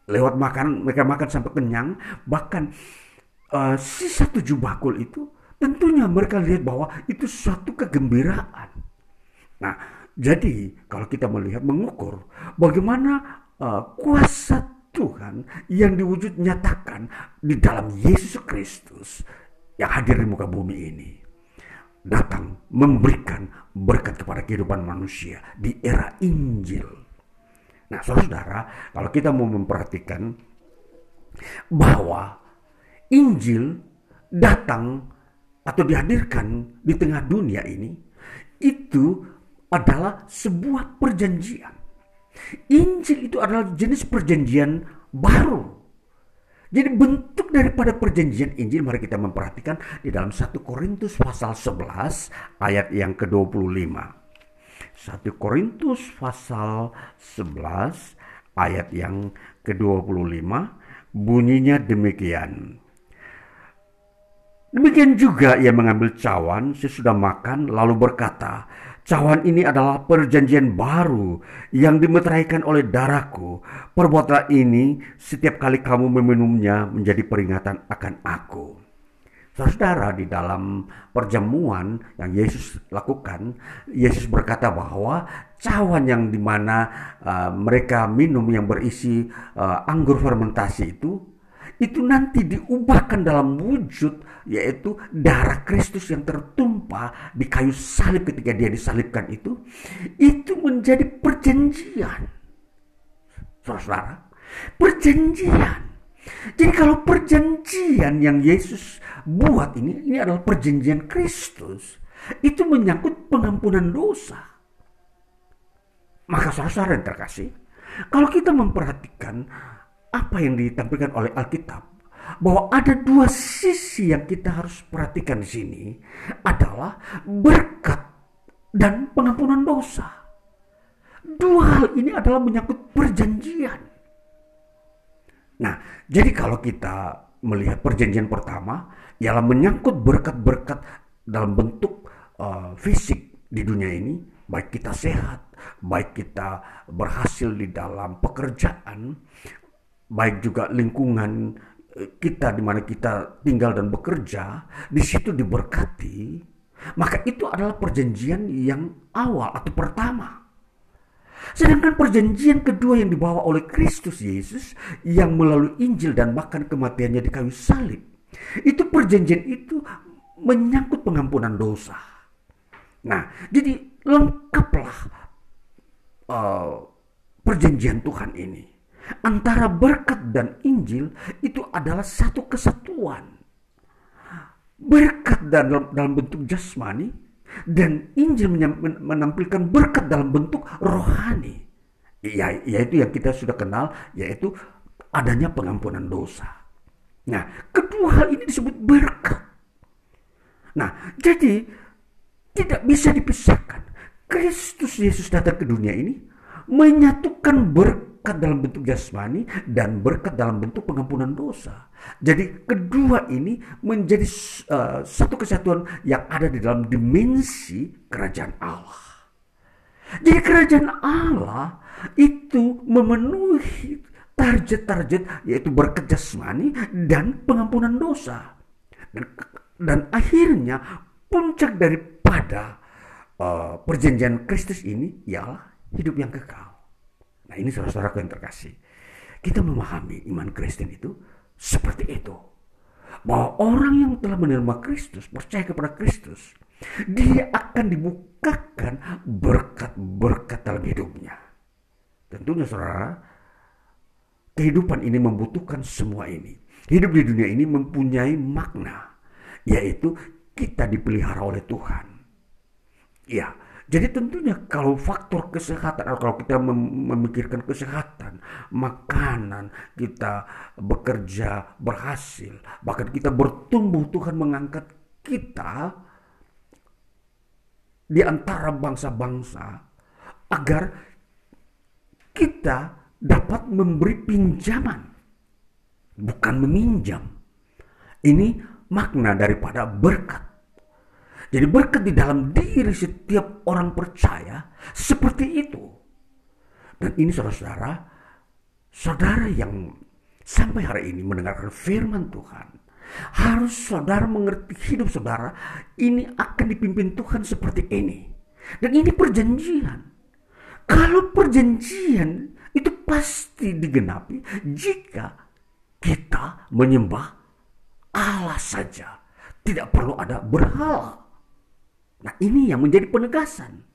S3: lewat makan mereka makan sampai kenyang bahkan uh, sisa tujuh bakul itu tentunya mereka lihat bahwa itu suatu kegembiraan nah jadi kalau kita melihat mengukur bagaimana uh, kuasa Tuhan yang diwujud nyatakan di dalam Yesus Kristus yang hadir di muka bumi ini datang memberikan berkat kepada kehidupan manusia di era Injil Nah, saudara, kalau kita mau memperhatikan bahwa Injil datang atau dihadirkan di tengah dunia ini, itu adalah sebuah perjanjian. Injil itu adalah jenis perjanjian baru. Jadi bentuk daripada perjanjian Injil mari kita memperhatikan di dalam 1 Korintus pasal 11 ayat yang ke-25. 1 Korintus pasal 11 ayat yang ke-25 bunyinya demikian. Demikian juga ia mengambil cawan sesudah makan lalu berkata, Cawan ini adalah perjanjian baru yang dimeteraikan oleh darahku. Perbuatan ini setiap kali kamu meminumnya menjadi peringatan akan aku. Saudara, di dalam perjamuan yang Yesus lakukan, Yesus berkata bahwa cawan yang di mana uh, mereka minum yang berisi uh, anggur fermentasi itu itu nanti diubahkan dalam wujud yaitu darah Kristus yang tertumpah di kayu salib ketika dia disalibkan itu itu menjadi perjanjian. Saudara perjanjian. Jadi kalau perjanjian yang Yesus buat ini ini adalah perjanjian Kristus itu menyangkut pengampunan dosa. Maka saudara yang terkasih kalau kita memperhatikan apa yang ditampilkan oleh Alkitab bahwa ada dua sisi yang kita harus perhatikan di sini adalah berkat dan pengampunan dosa. Dua hal ini adalah menyangkut perjanjian. Nah, jadi kalau kita melihat perjanjian pertama ialah menyangkut berkat-berkat dalam bentuk uh, fisik di dunia ini, baik kita sehat, baik kita berhasil di dalam pekerjaan, baik juga lingkungan kita di mana kita tinggal dan bekerja, di situ diberkati, maka itu adalah perjanjian yang awal atau pertama. Sedangkan perjanjian kedua yang dibawa oleh Kristus Yesus yang melalui Injil dan bahkan kematiannya di kayu salib. Itu perjanjian itu menyangkut pengampunan dosa. Nah, jadi lengkaplah uh, perjanjian Tuhan ini antara berkat dan Injil itu adalah satu kesatuan. Berkat dalam, dalam bentuk jasmani dan Injil menampilkan berkat dalam bentuk rohani. Ya, yaitu yang kita sudah kenal, yaitu adanya pengampunan dosa. Nah, kedua hal ini disebut berkat. Nah, jadi tidak bisa dipisahkan. Kristus Yesus datang ke dunia ini menyatukan berkat berkat dalam bentuk jasmani dan berkat dalam bentuk pengampunan dosa. Jadi kedua ini menjadi uh, satu kesatuan yang ada di dalam dimensi kerajaan Allah. Jadi kerajaan Allah itu memenuhi target-target yaitu berkat jasmani dan pengampunan dosa. Dan, dan akhirnya puncak daripada uh, perjanjian Kristus ini ialah hidup yang kekal. Nah ini saudara-saudaraku yang terkasih. Kita memahami iman Kristen itu seperti itu. Bahwa orang yang telah menerima Kristus, percaya kepada Kristus, dia akan dibukakan berkat-berkat dalam hidupnya. Tentunya saudara, kehidupan ini membutuhkan semua ini. Hidup di dunia ini mempunyai makna, yaitu kita dipelihara oleh Tuhan. Ya, jadi tentunya kalau faktor kesehatan atau kalau kita memikirkan kesehatan, makanan, kita bekerja berhasil, bahkan kita bertumbuh Tuhan mengangkat kita di antara bangsa-bangsa agar kita dapat memberi pinjaman bukan meminjam. Ini makna daripada berkat. Jadi berkat di dalam diri setiap orang percaya seperti itu. Dan ini saudara-saudara, saudara yang sampai hari ini mendengarkan firman Tuhan, harus saudara mengerti hidup saudara ini akan dipimpin Tuhan seperti ini. Dan ini perjanjian. Kalau perjanjian itu pasti digenapi jika kita menyembah Allah saja. Tidak perlu ada berhala. Nah ini yang menjadi penegasan.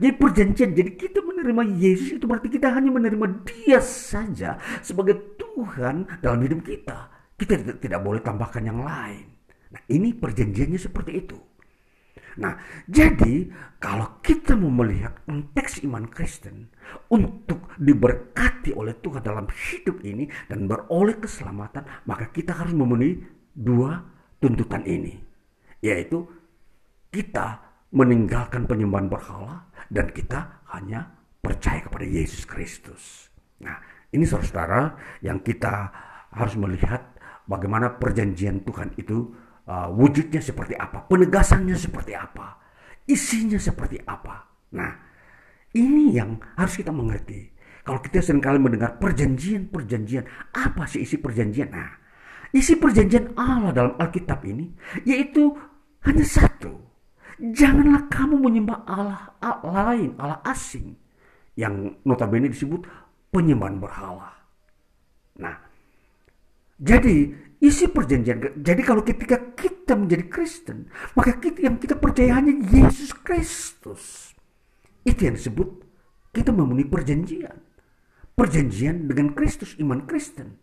S3: Jadi perjanjian, jadi kita menerima Yesus itu berarti kita hanya menerima dia saja sebagai Tuhan dalam hidup kita. Kita tidak, boleh tambahkan yang lain. Nah ini perjanjiannya seperti itu. Nah, jadi kalau kita mau melihat konteks iman Kristen untuk diberkati oleh Tuhan dalam hidup ini dan beroleh keselamatan, maka kita harus memenuhi dua tuntutan ini, yaitu kita meninggalkan penyembahan berhala dan kita hanya percaya kepada Yesus Kristus. Nah, ini saudara-saudara yang kita harus melihat bagaimana perjanjian Tuhan itu uh, wujudnya seperti apa, penegasannya seperti apa, isinya seperti apa. Nah, ini yang harus kita mengerti. Kalau kita sering kali mendengar perjanjian-perjanjian, apa sih isi perjanjian? Nah, isi perjanjian Allah dalam Alkitab ini yaitu hanya satu. Janganlah kamu menyembah Allah, lain, Allah asing yang notabene disebut penyembahan berhala. Nah, jadi isi perjanjian. Jadi kalau ketika kita menjadi Kristen, maka kita yang kita percaya hanya Yesus Kristus. Itu yang disebut kita memenuhi perjanjian perjanjian dengan Kristus, iman Kristen.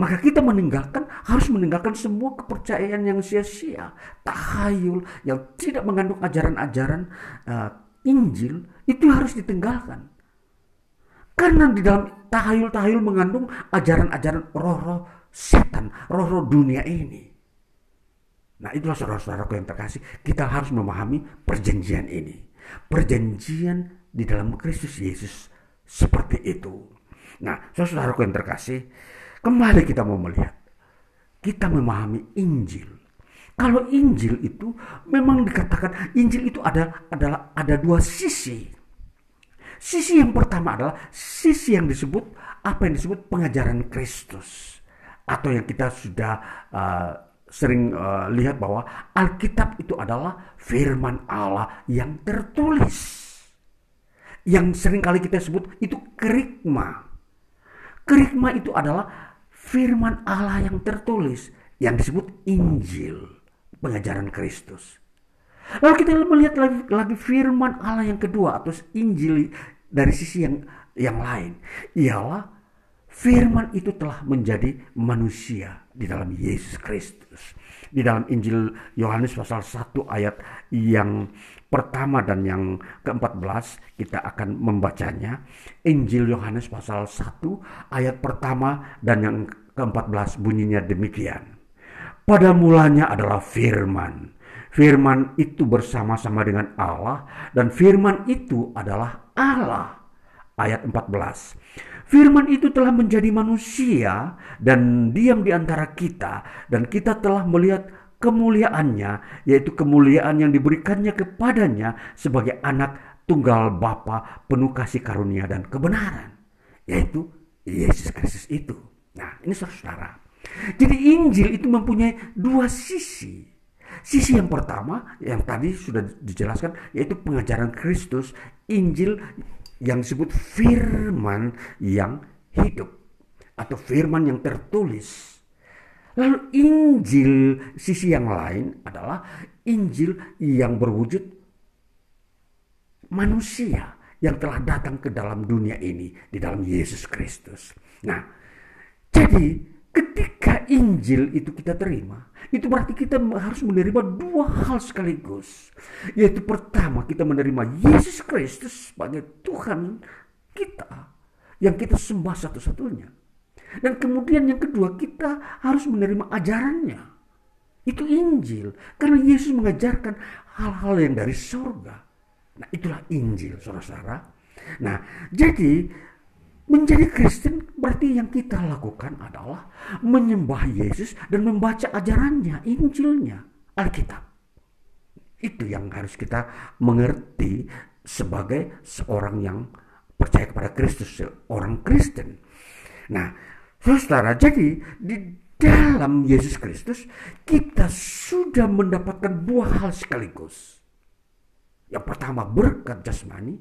S3: Maka kita meninggalkan, harus meninggalkan semua kepercayaan yang sia-sia, tahayul yang tidak mengandung ajaran-ajaran uh, Injil, itu harus ditinggalkan. Karena di dalam tahayul-tahayul mengandung ajaran-ajaran roh-roh setan, roh-roh dunia ini. Nah itulah saudara-saudaraku yang terkasih, kita harus memahami perjanjian ini. Perjanjian di dalam Kristus Yesus seperti itu. Nah, saudaraku yang terkasih, kembali kita mau melihat. Kita memahami Injil. Kalau Injil itu memang dikatakan Injil itu ada adalah ada dua sisi. Sisi yang pertama adalah sisi yang disebut apa yang disebut pengajaran Kristus atau yang kita sudah uh, sering uh, lihat bahwa Alkitab itu adalah firman Allah yang tertulis yang sering kali kita sebut itu kerikma. Kerikma itu adalah firman Allah yang tertulis yang disebut Injil, pengajaran Kristus. Lalu kita melihat lagi, lagi firman Allah yang kedua atau Injil dari sisi yang yang lain ialah firman itu telah menjadi manusia di dalam Yesus Kristus. Di dalam Injil Yohanes pasal 1 ayat yang pertama dan yang ke-14 kita akan membacanya. Injil Yohanes pasal 1 ayat pertama dan yang ke-14 bunyinya demikian. Pada mulanya adalah firman. Firman itu bersama-sama dengan Allah dan firman itu adalah Allah. Ayat 14. Firman itu telah menjadi manusia dan diam di antara kita dan kita telah melihat kemuliaannya, yaitu kemuliaan yang diberikannya kepadanya sebagai anak tunggal Bapa penuh kasih karunia dan kebenaran, yaitu Yesus Kristus itu. Nah, ini saudara. Jadi Injil itu mempunyai dua sisi. Sisi yang pertama yang tadi sudah dijelaskan yaitu pengajaran Kristus, Injil yang disebut firman yang hidup atau firman yang tertulis Lalu Injil sisi yang lain adalah Injil yang berwujud manusia yang telah datang ke dalam dunia ini di dalam Yesus Kristus. Nah, jadi ketika Injil itu kita terima, itu berarti kita harus menerima dua hal sekaligus. Yaitu pertama kita menerima Yesus Kristus sebagai Tuhan kita yang kita sembah satu-satunya. Dan kemudian yang kedua kita harus menerima ajarannya. Itu Injil. Karena Yesus mengajarkan hal-hal yang dari surga. Nah itulah Injil saudara-saudara. Nah jadi menjadi Kristen berarti yang kita lakukan adalah menyembah Yesus dan membaca ajarannya, Injilnya, Alkitab. Itu yang harus kita mengerti sebagai seorang yang percaya kepada Kristus, seorang Kristen. Nah, Saudara, jadi di dalam Yesus Kristus kita sudah mendapatkan dua hal sekaligus. Yang pertama berkat jasmani,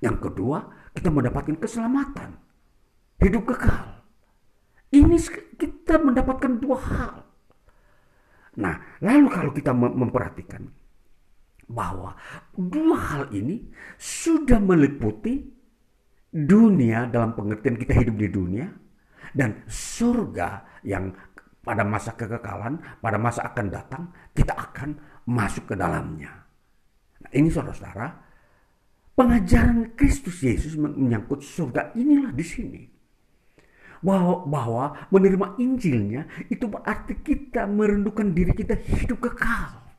S3: yang kedua kita mendapatkan keselamatan, hidup kekal. Ini kita mendapatkan dua hal. Nah, lalu kalau kita memperhatikan bahwa dua hal ini sudah meliputi dunia dalam pengertian kita hidup di dunia dan surga yang pada masa kekekalan, pada masa akan datang, kita akan masuk ke dalamnya. Nah, ini saudara-saudara, pengajaran Kristus Yesus menyangkut surga inilah di sini. Bahwa, bahwa menerima Injilnya itu berarti kita merendukan diri kita hidup kekal.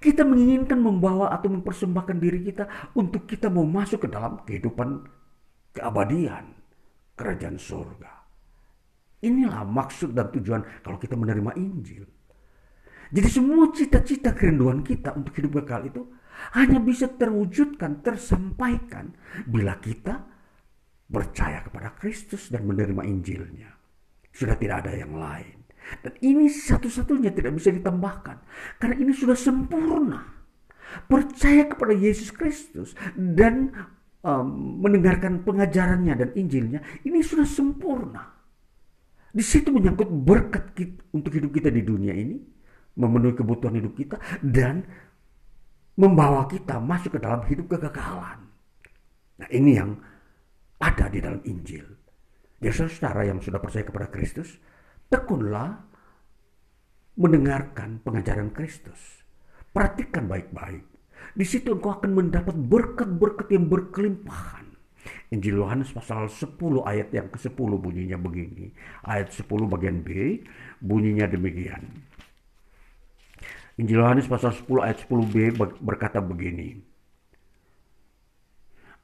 S3: Kita menginginkan membawa atau mempersembahkan diri kita untuk kita mau masuk ke dalam kehidupan keabadian kerajaan surga. Inilah maksud dan tujuan kalau kita menerima Injil. Jadi semua cita-cita kerinduan kita untuk hidup kekal itu hanya bisa terwujudkan, tersampaikan bila kita percaya kepada Kristus dan menerima Injilnya. Sudah tidak ada yang lain. Dan ini satu-satunya tidak bisa ditambahkan. Karena ini sudah sempurna. Percaya kepada Yesus Kristus dan um, mendengarkan pengajarannya dan Injilnya. Ini sudah sempurna. Di situ menyangkut berkat kita, untuk hidup kita di dunia ini. Memenuhi kebutuhan hidup kita. Dan membawa kita masuk ke dalam hidup kekekalan. Nah ini yang ada di dalam Injil. Jadi saudara yang sudah percaya kepada Kristus, tekunlah mendengarkan pengajaran Kristus. Perhatikan baik-baik. Di situ engkau akan mendapat berkat-berkat yang berkelimpahan. Injil Yohanes pasal 10 ayat yang ke-10 bunyinya begini. Ayat 10 bagian B bunyinya demikian. Injil Yohanes pasal 10 ayat 10b berkata begini.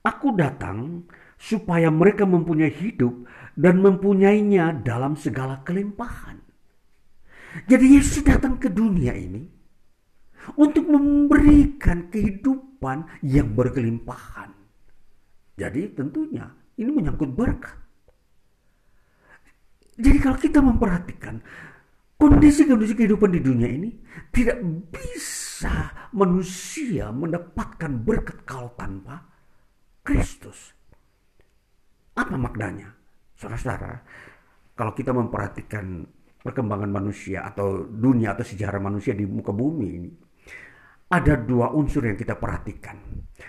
S3: Aku datang supaya mereka mempunyai hidup dan mempunyainya dalam segala kelimpahan. Jadi Yesus datang ke dunia ini untuk memberikan kehidupan yang berkelimpahan. Jadi tentunya ini menyangkut berkat. Jadi kalau kita memperhatikan kondisi-kondisi kehidupan di dunia ini tidak bisa manusia mendapatkan berkat kalau tanpa Kristus. Apa maknanya? Saudara-saudara, kalau kita memperhatikan perkembangan manusia atau dunia atau sejarah manusia di muka bumi ini, ada dua unsur yang kita perhatikan.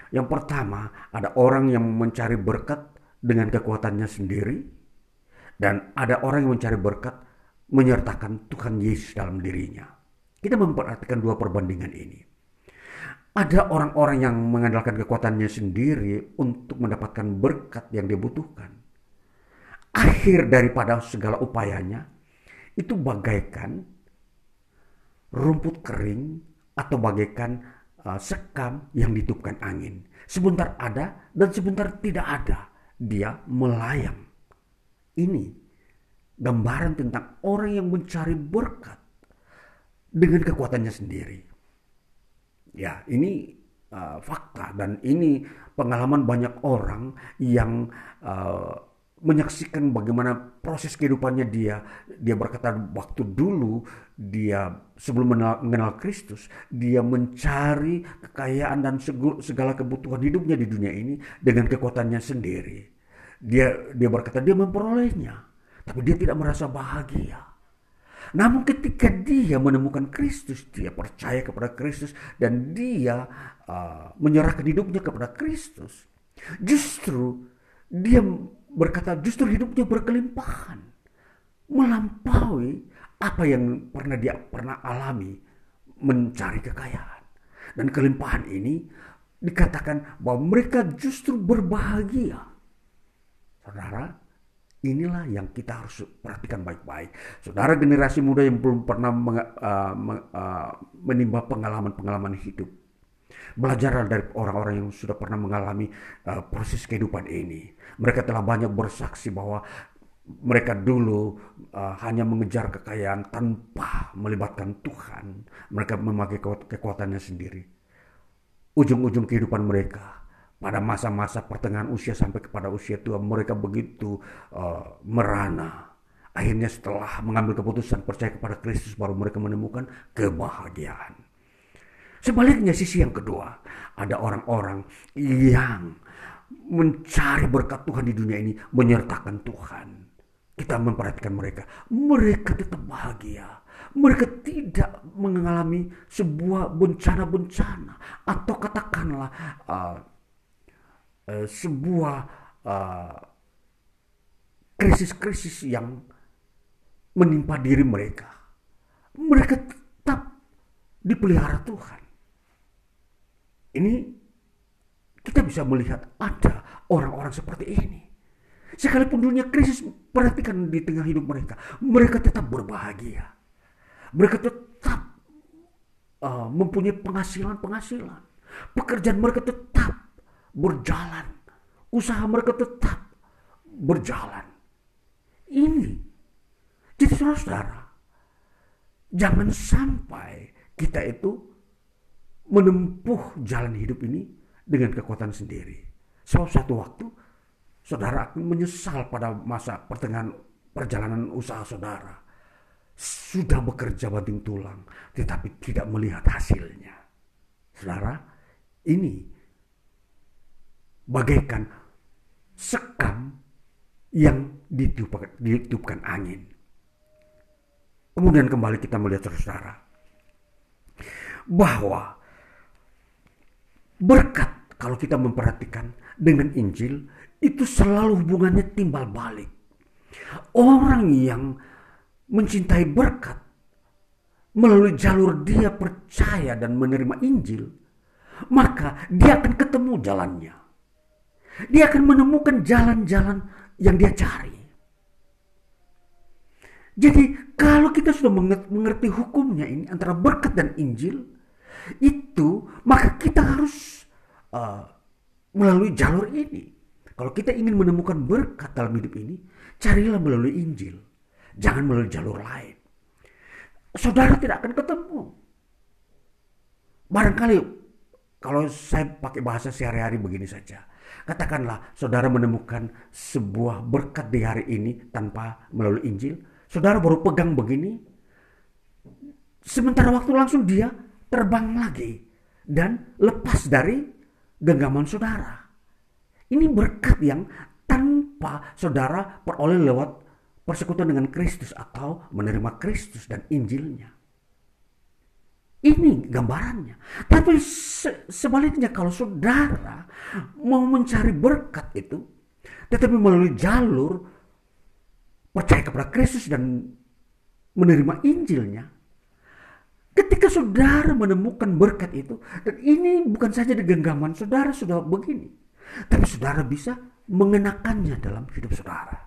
S3: Yang pertama, ada orang yang mencari berkat dengan kekuatannya sendiri, dan ada orang yang mencari berkat menyertakan Tuhan Yesus dalam dirinya. Kita memperhatikan dua perbandingan ini. Ada orang-orang yang mengandalkan kekuatannya sendiri untuk mendapatkan berkat yang dibutuhkan. Akhir daripada segala upayanya itu bagaikan rumput kering atau bagaikan uh, sekam yang ditupkan angin. Sebentar ada dan sebentar tidak ada. Dia melayang. Ini gambaran tentang orang yang mencari berkat dengan kekuatannya sendiri. Ya, ini uh, fakta dan ini pengalaman banyak orang yang uh, menyaksikan bagaimana proses kehidupannya dia. Dia berkata waktu dulu dia sebelum mengenal Kristus, dia mencari kekayaan dan segala kebutuhan hidupnya di dunia ini dengan kekuatannya sendiri. Dia dia berkata dia memperolehnya tapi dia tidak merasa bahagia. Namun ketika dia menemukan Kristus, dia percaya kepada Kristus dan dia uh, menyerahkan hidupnya kepada Kristus. Justru dia berkata justru hidupnya berkelimpahan. Melampaui apa yang pernah dia pernah alami mencari kekayaan. Dan kelimpahan ini dikatakan bahwa mereka justru berbahagia. Saudara, Inilah yang kita harus perhatikan baik-baik. Saudara generasi muda yang belum pernah uh, uh, menimba pengalaman-pengalaman hidup. Belajar dari orang-orang yang sudah pernah mengalami uh, proses kehidupan ini. Mereka telah banyak bersaksi bahwa mereka dulu uh, hanya mengejar kekayaan tanpa melibatkan Tuhan. Mereka memakai kekuatannya sendiri. Ujung-ujung kehidupan mereka pada masa-masa pertengahan usia sampai kepada usia tua mereka begitu uh, merana. Akhirnya setelah mengambil keputusan percaya kepada Kristus baru mereka menemukan kebahagiaan. Sebaliknya sisi yang kedua, ada orang-orang yang mencari berkat Tuhan di dunia ini menyertakan Tuhan. Kita memperhatikan mereka, mereka tetap bahagia. Mereka tidak mengalami sebuah bencana-bencana atau katakanlah uh, uh, sebuah uh, krisis-krisis yang menimpa diri mereka. Mereka tetap dipelihara Tuhan. Ini kita bisa melihat ada orang-orang seperti ini. Sekalipun dunia krisis, perhatikan di tengah hidup mereka. Mereka tetap berbahagia. Mereka tetap uh, mempunyai penghasilan-penghasilan. Pekerjaan mereka tetap berjalan. Usaha mereka tetap berjalan. Ini. Jadi saudara-saudara, jangan sampai kita itu menempuh jalan hidup ini dengan kekuatan sendiri. Sebab suatu waktu saudara akan menyesal pada masa pertengahan perjalanan usaha saudara. Sudah bekerja banting tulang, tetapi tidak melihat hasilnya. Saudara, ini bagaikan sekam yang ditiupkan, ditiupkan angin. Kemudian kembali kita melihat saudara bahwa berkat kalau kita memperhatikan dengan Injil itu selalu hubungannya timbal balik. Orang yang mencintai berkat melalui jalur dia percaya dan menerima Injil, maka dia akan ketemu jalannya. Dia akan menemukan jalan-jalan yang dia cari. Jadi kalau kita sudah mengerti hukumnya ini antara berkat dan Injil, itu maka kita harus uh, melalui jalur ini. Kalau kita ingin menemukan berkat dalam hidup ini, carilah melalui Injil. Jangan melalui jalur lain. Saudara tidak akan ketemu. Barangkali kalau saya pakai bahasa sehari-hari begini saja. Katakanlah saudara menemukan sebuah berkat di hari ini tanpa melalui Injil. Saudara baru pegang begini. Sementara waktu langsung dia terbang lagi. Dan lepas dari genggaman saudara. Ini berkat yang tanpa saudara peroleh lewat persekutuan dengan Kristus atau menerima Kristus dan Injilnya. Ini gambarannya. Tapi se sebaliknya kalau saudara mau mencari berkat itu, tetapi melalui jalur percaya kepada Kristus dan menerima Injilnya, ketika saudara menemukan berkat itu, dan ini bukan saja di genggaman saudara sudah begini, tapi saudara bisa mengenakannya dalam hidup saudara.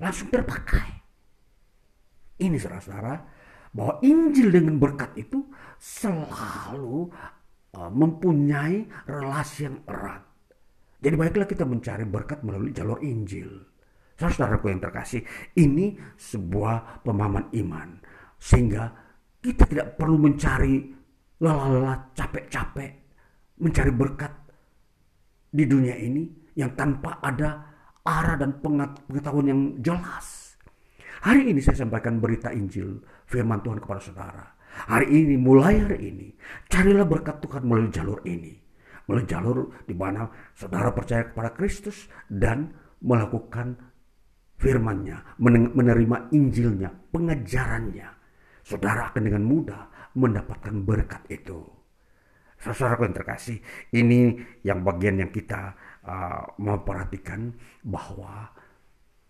S3: Langsung terpakai. Ini saudara-saudara, bahwa Injil dengan berkat itu selalu uh, mempunyai relasi yang erat. Jadi baiklah kita mencari berkat melalui jalur Injil. Saudaraku yang terkasih, ini sebuah pemahaman iman. Sehingga kita tidak perlu mencari lelah-lelah capek-capek. Mencari berkat di dunia ini yang tanpa ada arah dan pengetahuan yang jelas. Hari ini saya sampaikan berita Injil firman Tuhan kepada saudara. Hari ini, mulai hari ini, carilah berkat Tuhan melalui jalur ini. Melalui jalur di mana saudara percaya kepada Kristus dan melakukan firmannya, menerima Injilnya, pengajarannya. Saudara akan dengan mudah mendapatkan berkat itu. Saudara yang terkasih, ini yang bagian yang kita uh, memperhatikan bahwa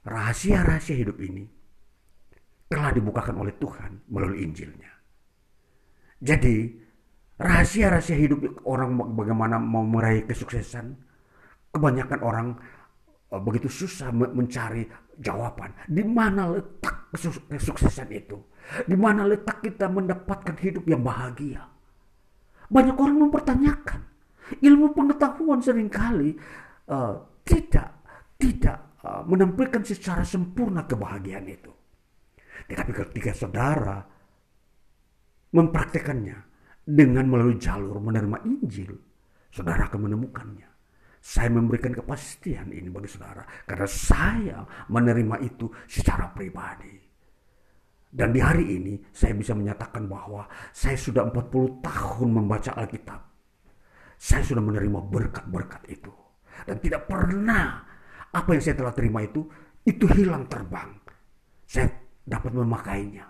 S3: rahasia-rahasia hidup ini telah dibukakan oleh Tuhan melalui Injilnya. Jadi rahasia-rahasia hidup orang bagaimana mau meraih kesuksesan, kebanyakan orang eh, begitu susah mencari jawaban. Di mana letak kesuksesan itu? Di mana letak kita mendapatkan hidup yang bahagia? Banyak orang mempertanyakan. Ilmu pengetahuan sering kali uh, tidak tidak uh, menampilkan secara sempurna kebahagiaan itu. Tetapi ketika saudara mempraktekannya dengan melalui jalur menerima Injil, saudara akan menemukannya. Saya memberikan kepastian ini bagi saudara karena saya menerima itu secara pribadi. Dan di hari ini saya bisa menyatakan bahwa saya sudah 40 tahun membaca Alkitab. Saya sudah menerima berkat-berkat itu. Dan tidak pernah apa yang saya telah terima itu, itu hilang terbang. Saya dapat memakainya.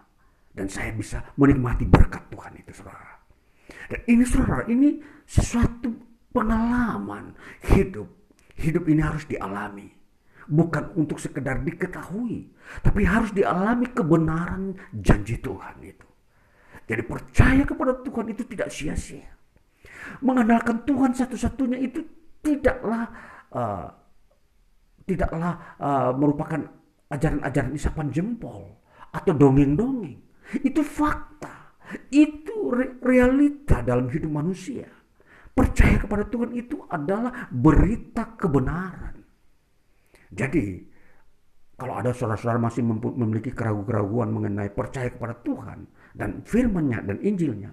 S3: Dan saya bisa menikmati berkat Tuhan itu saudara. Dan ini saudara, ini sesuatu pengalaman hidup. Hidup ini harus dialami. Bukan untuk sekedar diketahui. Tapi harus dialami kebenaran janji Tuhan itu. Jadi percaya kepada Tuhan itu tidak sia-sia. Mengandalkan Tuhan satu-satunya itu tidaklah uh, tidaklah uh, merupakan ajaran-ajaran isapan jempol atau dongeng-dongeng. Itu fakta. Itu re realita dalam hidup manusia. Percaya kepada Tuhan itu adalah berita kebenaran. Jadi, kalau ada saudara-saudara masih memiliki keraguan-keraguan mengenai percaya kepada Tuhan dan firman-Nya dan Injilnya,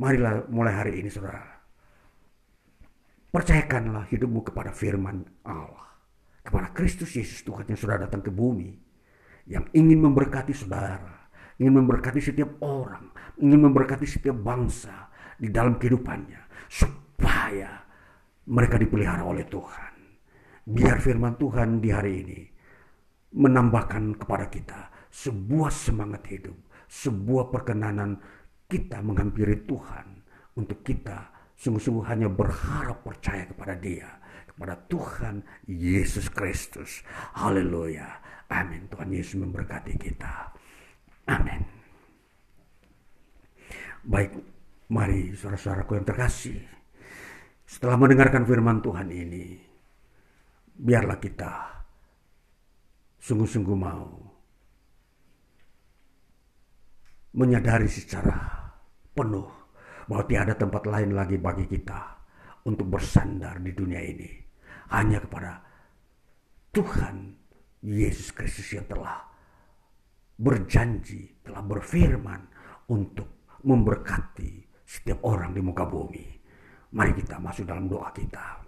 S3: marilah mulai hari ini saudara, percayakanlah hidupmu kepada firman Allah, kepada Kristus Yesus Tuhan yang sudah datang ke bumi, yang ingin memberkati saudara, ingin memberkati setiap orang, ingin memberkati setiap bangsa di dalam kehidupannya, supaya mereka dipelihara oleh Tuhan. Biar firman Tuhan di hari ini menambahkan kepada kita sebuah semangat hidup, sebuah perkenanan kita menghampiri Tuhan untuk kita sungguh-sungguh hanya berharap percaya kepada Dia, kepada Tuhan Yesus Kristus. Haleluya. Amin. Tuhan Yesus memberkati kita. Amin. Baik, mari saudara-saudaraku yang terkasih. Setelah mendengarkan firman Tuhan ini, biarlah kita sungguh-sungguh mau menyadari secara penuh bahwa tiada tempat lain lagi bagi kita untuk bersandar di dunia ini hanya kepada Tuhan Yesus Kristus yang telah berjanji, telah berfirman untuk memberkati setiap orang di muka bumi. Mari kita masuk dalam doa kita.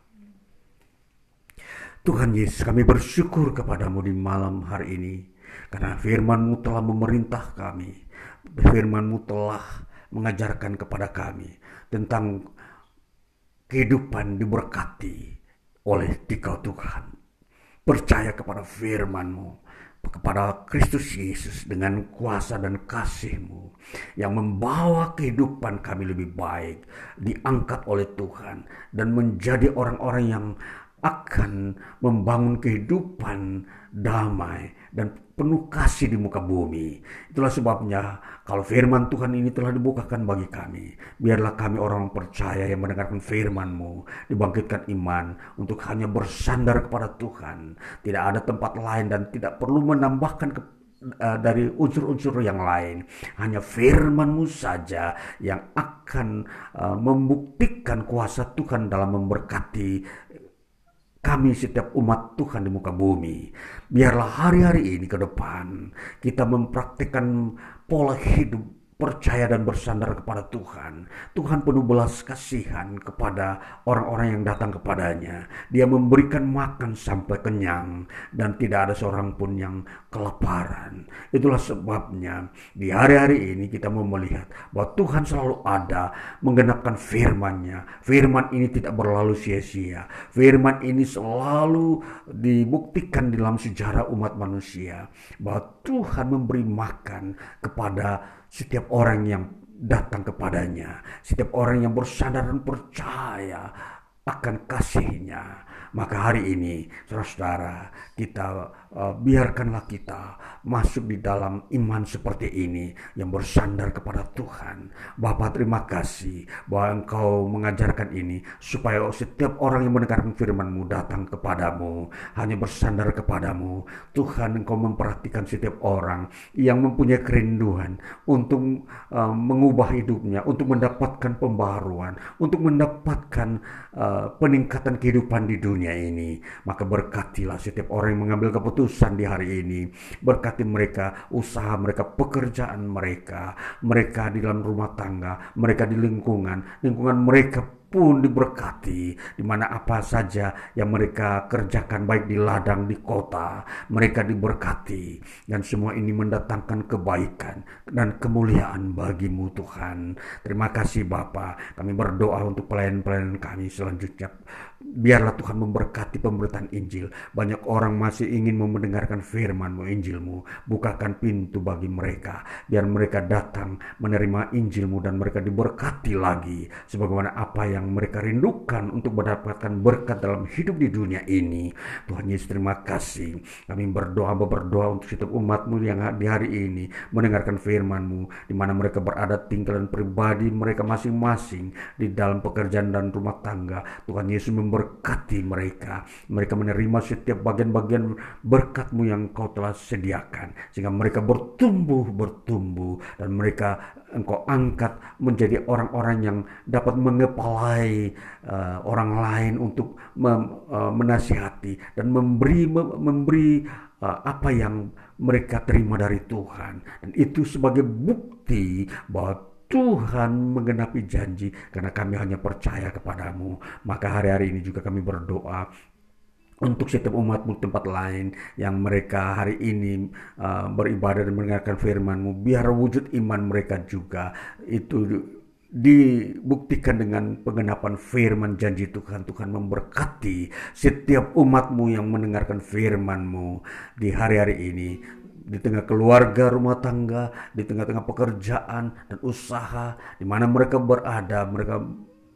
S3: Tuhan Yesus kami bersyukur kepadamu di malam hari ini. Karena firmanmu telah memerintah kami. Firmanmu telah mengajarkan kepada kami tentang kehidupan diberkati oleh dikau Tuhan. Percaya kepada firmanmu kepada Kristus Yesus dengan kuasa dan kasih-Mu yang membawa kehidupan kami lebih baik, diangkat oleh Tuhan dan menjadi orang-orang yang akan membangun kehidupan damai dan penuh kasih di muka bumi. Itulah sebabnya kalau firman Tuhan ini telah dibukakan bagi kami, biarlah kami orang percaya yang mendengarkan firman-Mu, dibangkitkan iman untuk hanya bersandar kepada Tuhan. Tidak ada tempat lain dan tidak perlu menambahkan ke, uh, dari unsur-unsur yang lain. Hanya firman-Mu saja yang akan uh, membuktikan kuasa Tuhan dalam memberkati kami setiap umat Tuhan di muka bumi. Biarlah hari-hari ini ke depan kita mempraktikkan pola hidup percaya dan bersandar kepada Tuhan. Tuhan penuh belas kasihan kepada orang-orang yang datang kepadanya. Dia memberikan makan sampai kenyang dan tidak ada seorang pun yang kelaparan. Itulah sebabnya di hari-hari ini kita mau melihat bahwa Tuhan selalu ada menggenapkan firman-Nya. Firman ini tidak berlalu sia-sia. Firman ini selalu dibuktikan dalam sejarah umat manusia bahwa Tuhan memberi makan kepada setiap orang yang datang kepadanya, setiap orang yang bersandar dan percaya akan kasihnya, maka hari ini, saudara-saudara, kita uh, biarkanlah kita masuk di dalam iman seperti ini yang bersandar kepada Tuhan. Bapa terima kasih bahwa Engkau mengajarkan ini supaya setiap orang yang mendengarkan firman-Mu datang kepadamu, hanya bersandar kepadamu. Tuhan Engkau memperhatikan setiap orang yang mempunyai kerinduan untuk uh, mengubah hidupnya, untuk mendapatkan pembaruan, untuk mendapatkan uh, peningkatan kehidupan di dunia ini. Maka berkatilah setiap orang yang mengambil keputusan di hari ini. Berkati mereka, usaha mereka, pekerjaan mereka, mereka di dalam rumah tangga, mereka di lingkungan, lingkungan mereka pun diberkati. Di mana apa saja yang mereka kerjakan baik di ladang di kota mereka diberkati. Dan semua ini mendatangkan kebaikan dan kemuliaan bagimu Tuhan. Terima kasih Bapa. Kami berdoa untuk pelayan-pelayan kami selanjutnya Biarlah Tuhan memberkati pemberitaan Injil. Banyak orang masih ingin mendengarkan firman-Mu, Injil-Mu. Bukakan pintu bagi mereka. Biar mereka datang menerima Injil-Mu dan mereka diberkati lagi. Sebagaimana apa yang mereka rindukan untuk mendapatkan berkat dalam hidup di dunia ini. Tuhan Yesus terima kasih. Kami berdoa berdoa untuk setiap umat-Mu yang di hari ini mendengarkan firman-Mu. Di mana mereka berada tinggal dan pribadi mereka masing-masing di dalam pekerjaan dan rumah tangga. Tuhan Yesus memberkati mereka. Mereka menerima setiap bagian-bagian berkatmu yang kau telah sediakan. Sehingga mereka bertumbuh, bertumbuh. Dan mereka engkau angkat menjadi orang-orang yang dapat mengepalai uh, orang lain untuk mem, uh, menasihati dan memberi memberi uh, apa yang mereka terima dari Tuhan dan itu sebagai bukti bahwa Tuhan menggenapi janji karena kami hanya percaya kepadamu. Maka hari-hari ini juga kami berdoa untuk setiap umatmu tempat lain yang mereka hari ini uh, beribadah dan mendengarkan firmanmu. Biar wujud iman mereka juga itu dibuktikan dengan pengenapan firman janji Tuhan. Tuhan memberkati setiap umatmu yang mendengarkan firmanmu di hari-hari ini di tengah keluarga rumah tangga, di tengah-tengah pekerjaan dan usaha, di mana mereka berada, mereka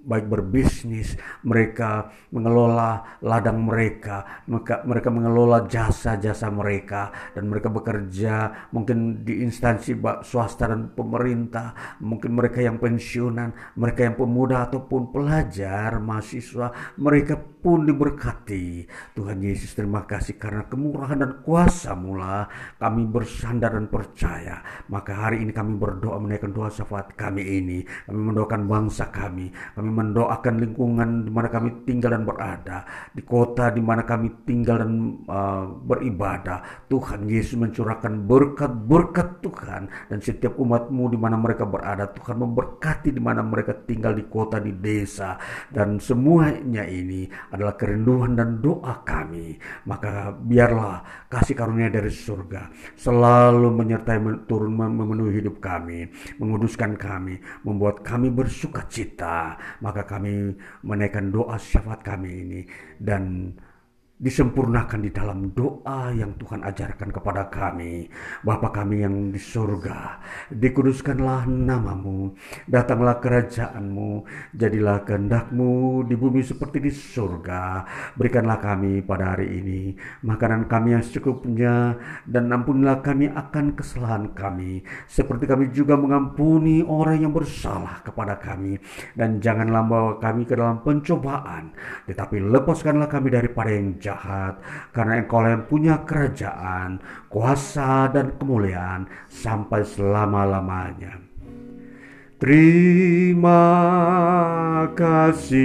S3: baik berbisnis, mereka mengelola ladang mereka, mereka, mereka mengelola jasa-jasa mereka, dan mereka bekerja mungkin di instansi swasta dan pemerintah, mungkin mereka yang pensiunan, mereka yang pemuda ataupun pelajar, mahasiswa, mereka pun diberkati. Tuhan Yesus terima kasih karena kemurahan dan kuasa mula kami bersandar dan percaya. Maka hari ini kami berdoa menaikkan doa syafaat kami ini. Kami mendoakan bangsa kami. Kami mendoakan lingkungan di mana kami tinggal dan berada, di kota di mana kami tinggal dan uh, beribadah. Tuhan Yesus mencurahkan berkat-berkat Tuhan dan setiap umatmu di mana mereka berada, Tuhan memberkati di mana mereka tinggal di kota, di desa dan semuanya ini adalah kerinduan dan doa kami. Maka biarlah kasih karunia dari surga selalu menyertai turun memenuhi hidup kami, menguduskan kami, membuat kami bersuka cita maka kami menaikkan doa syafaat kami ini dan disempurnakan di dalam doa yang Tuhan ajarkan kepada kami. Bapa kami yang di surga, dikuduskanlah namamu, datanglah kerajaanmu, jadilah kehendakmu di bumi seperti di surga. Berikanlah kami pada hari ini makanan kami yang secukupnya, dan ampunilah kami akan kesalahan kami, seperti kami juga mengampuni orang yang bersalah kepada kami. Dan janganlah membawa kami ke dalam pencobaan, tetapi lepaskanlah kami daripada yang jahat jahat, karena engkau yang punya kerajaan, kuasa dan kemuliaan sampai selama-lamanya. Terima kasih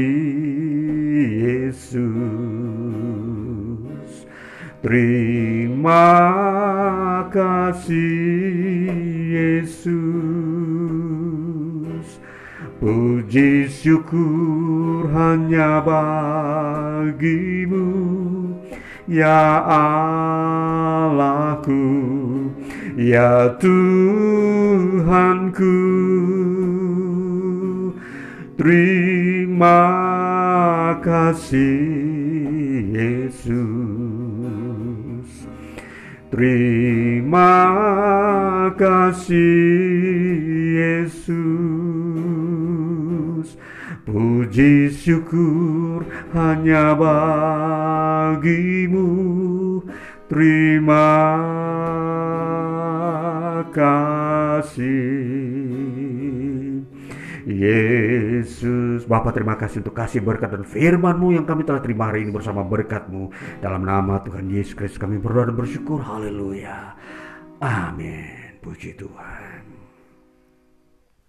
S3: Yesus. Terima kasih Yesus. Puji syukur hanya bagimu Ya Allahku Ya Tuhanku. Terima kasih Yesus. Terima kasih Yesus Puji syukur hanya bagimu. Terima kasih. Yesus Bapak terima kasih untuk kasih berkat dan firmanmu yang kami telah terima hari ini bersama berkatmu. Dalam nama Tuhan Yesus Kristus kami berdoa dan bersyukur. Haleluya. Amin. Puji Tuhan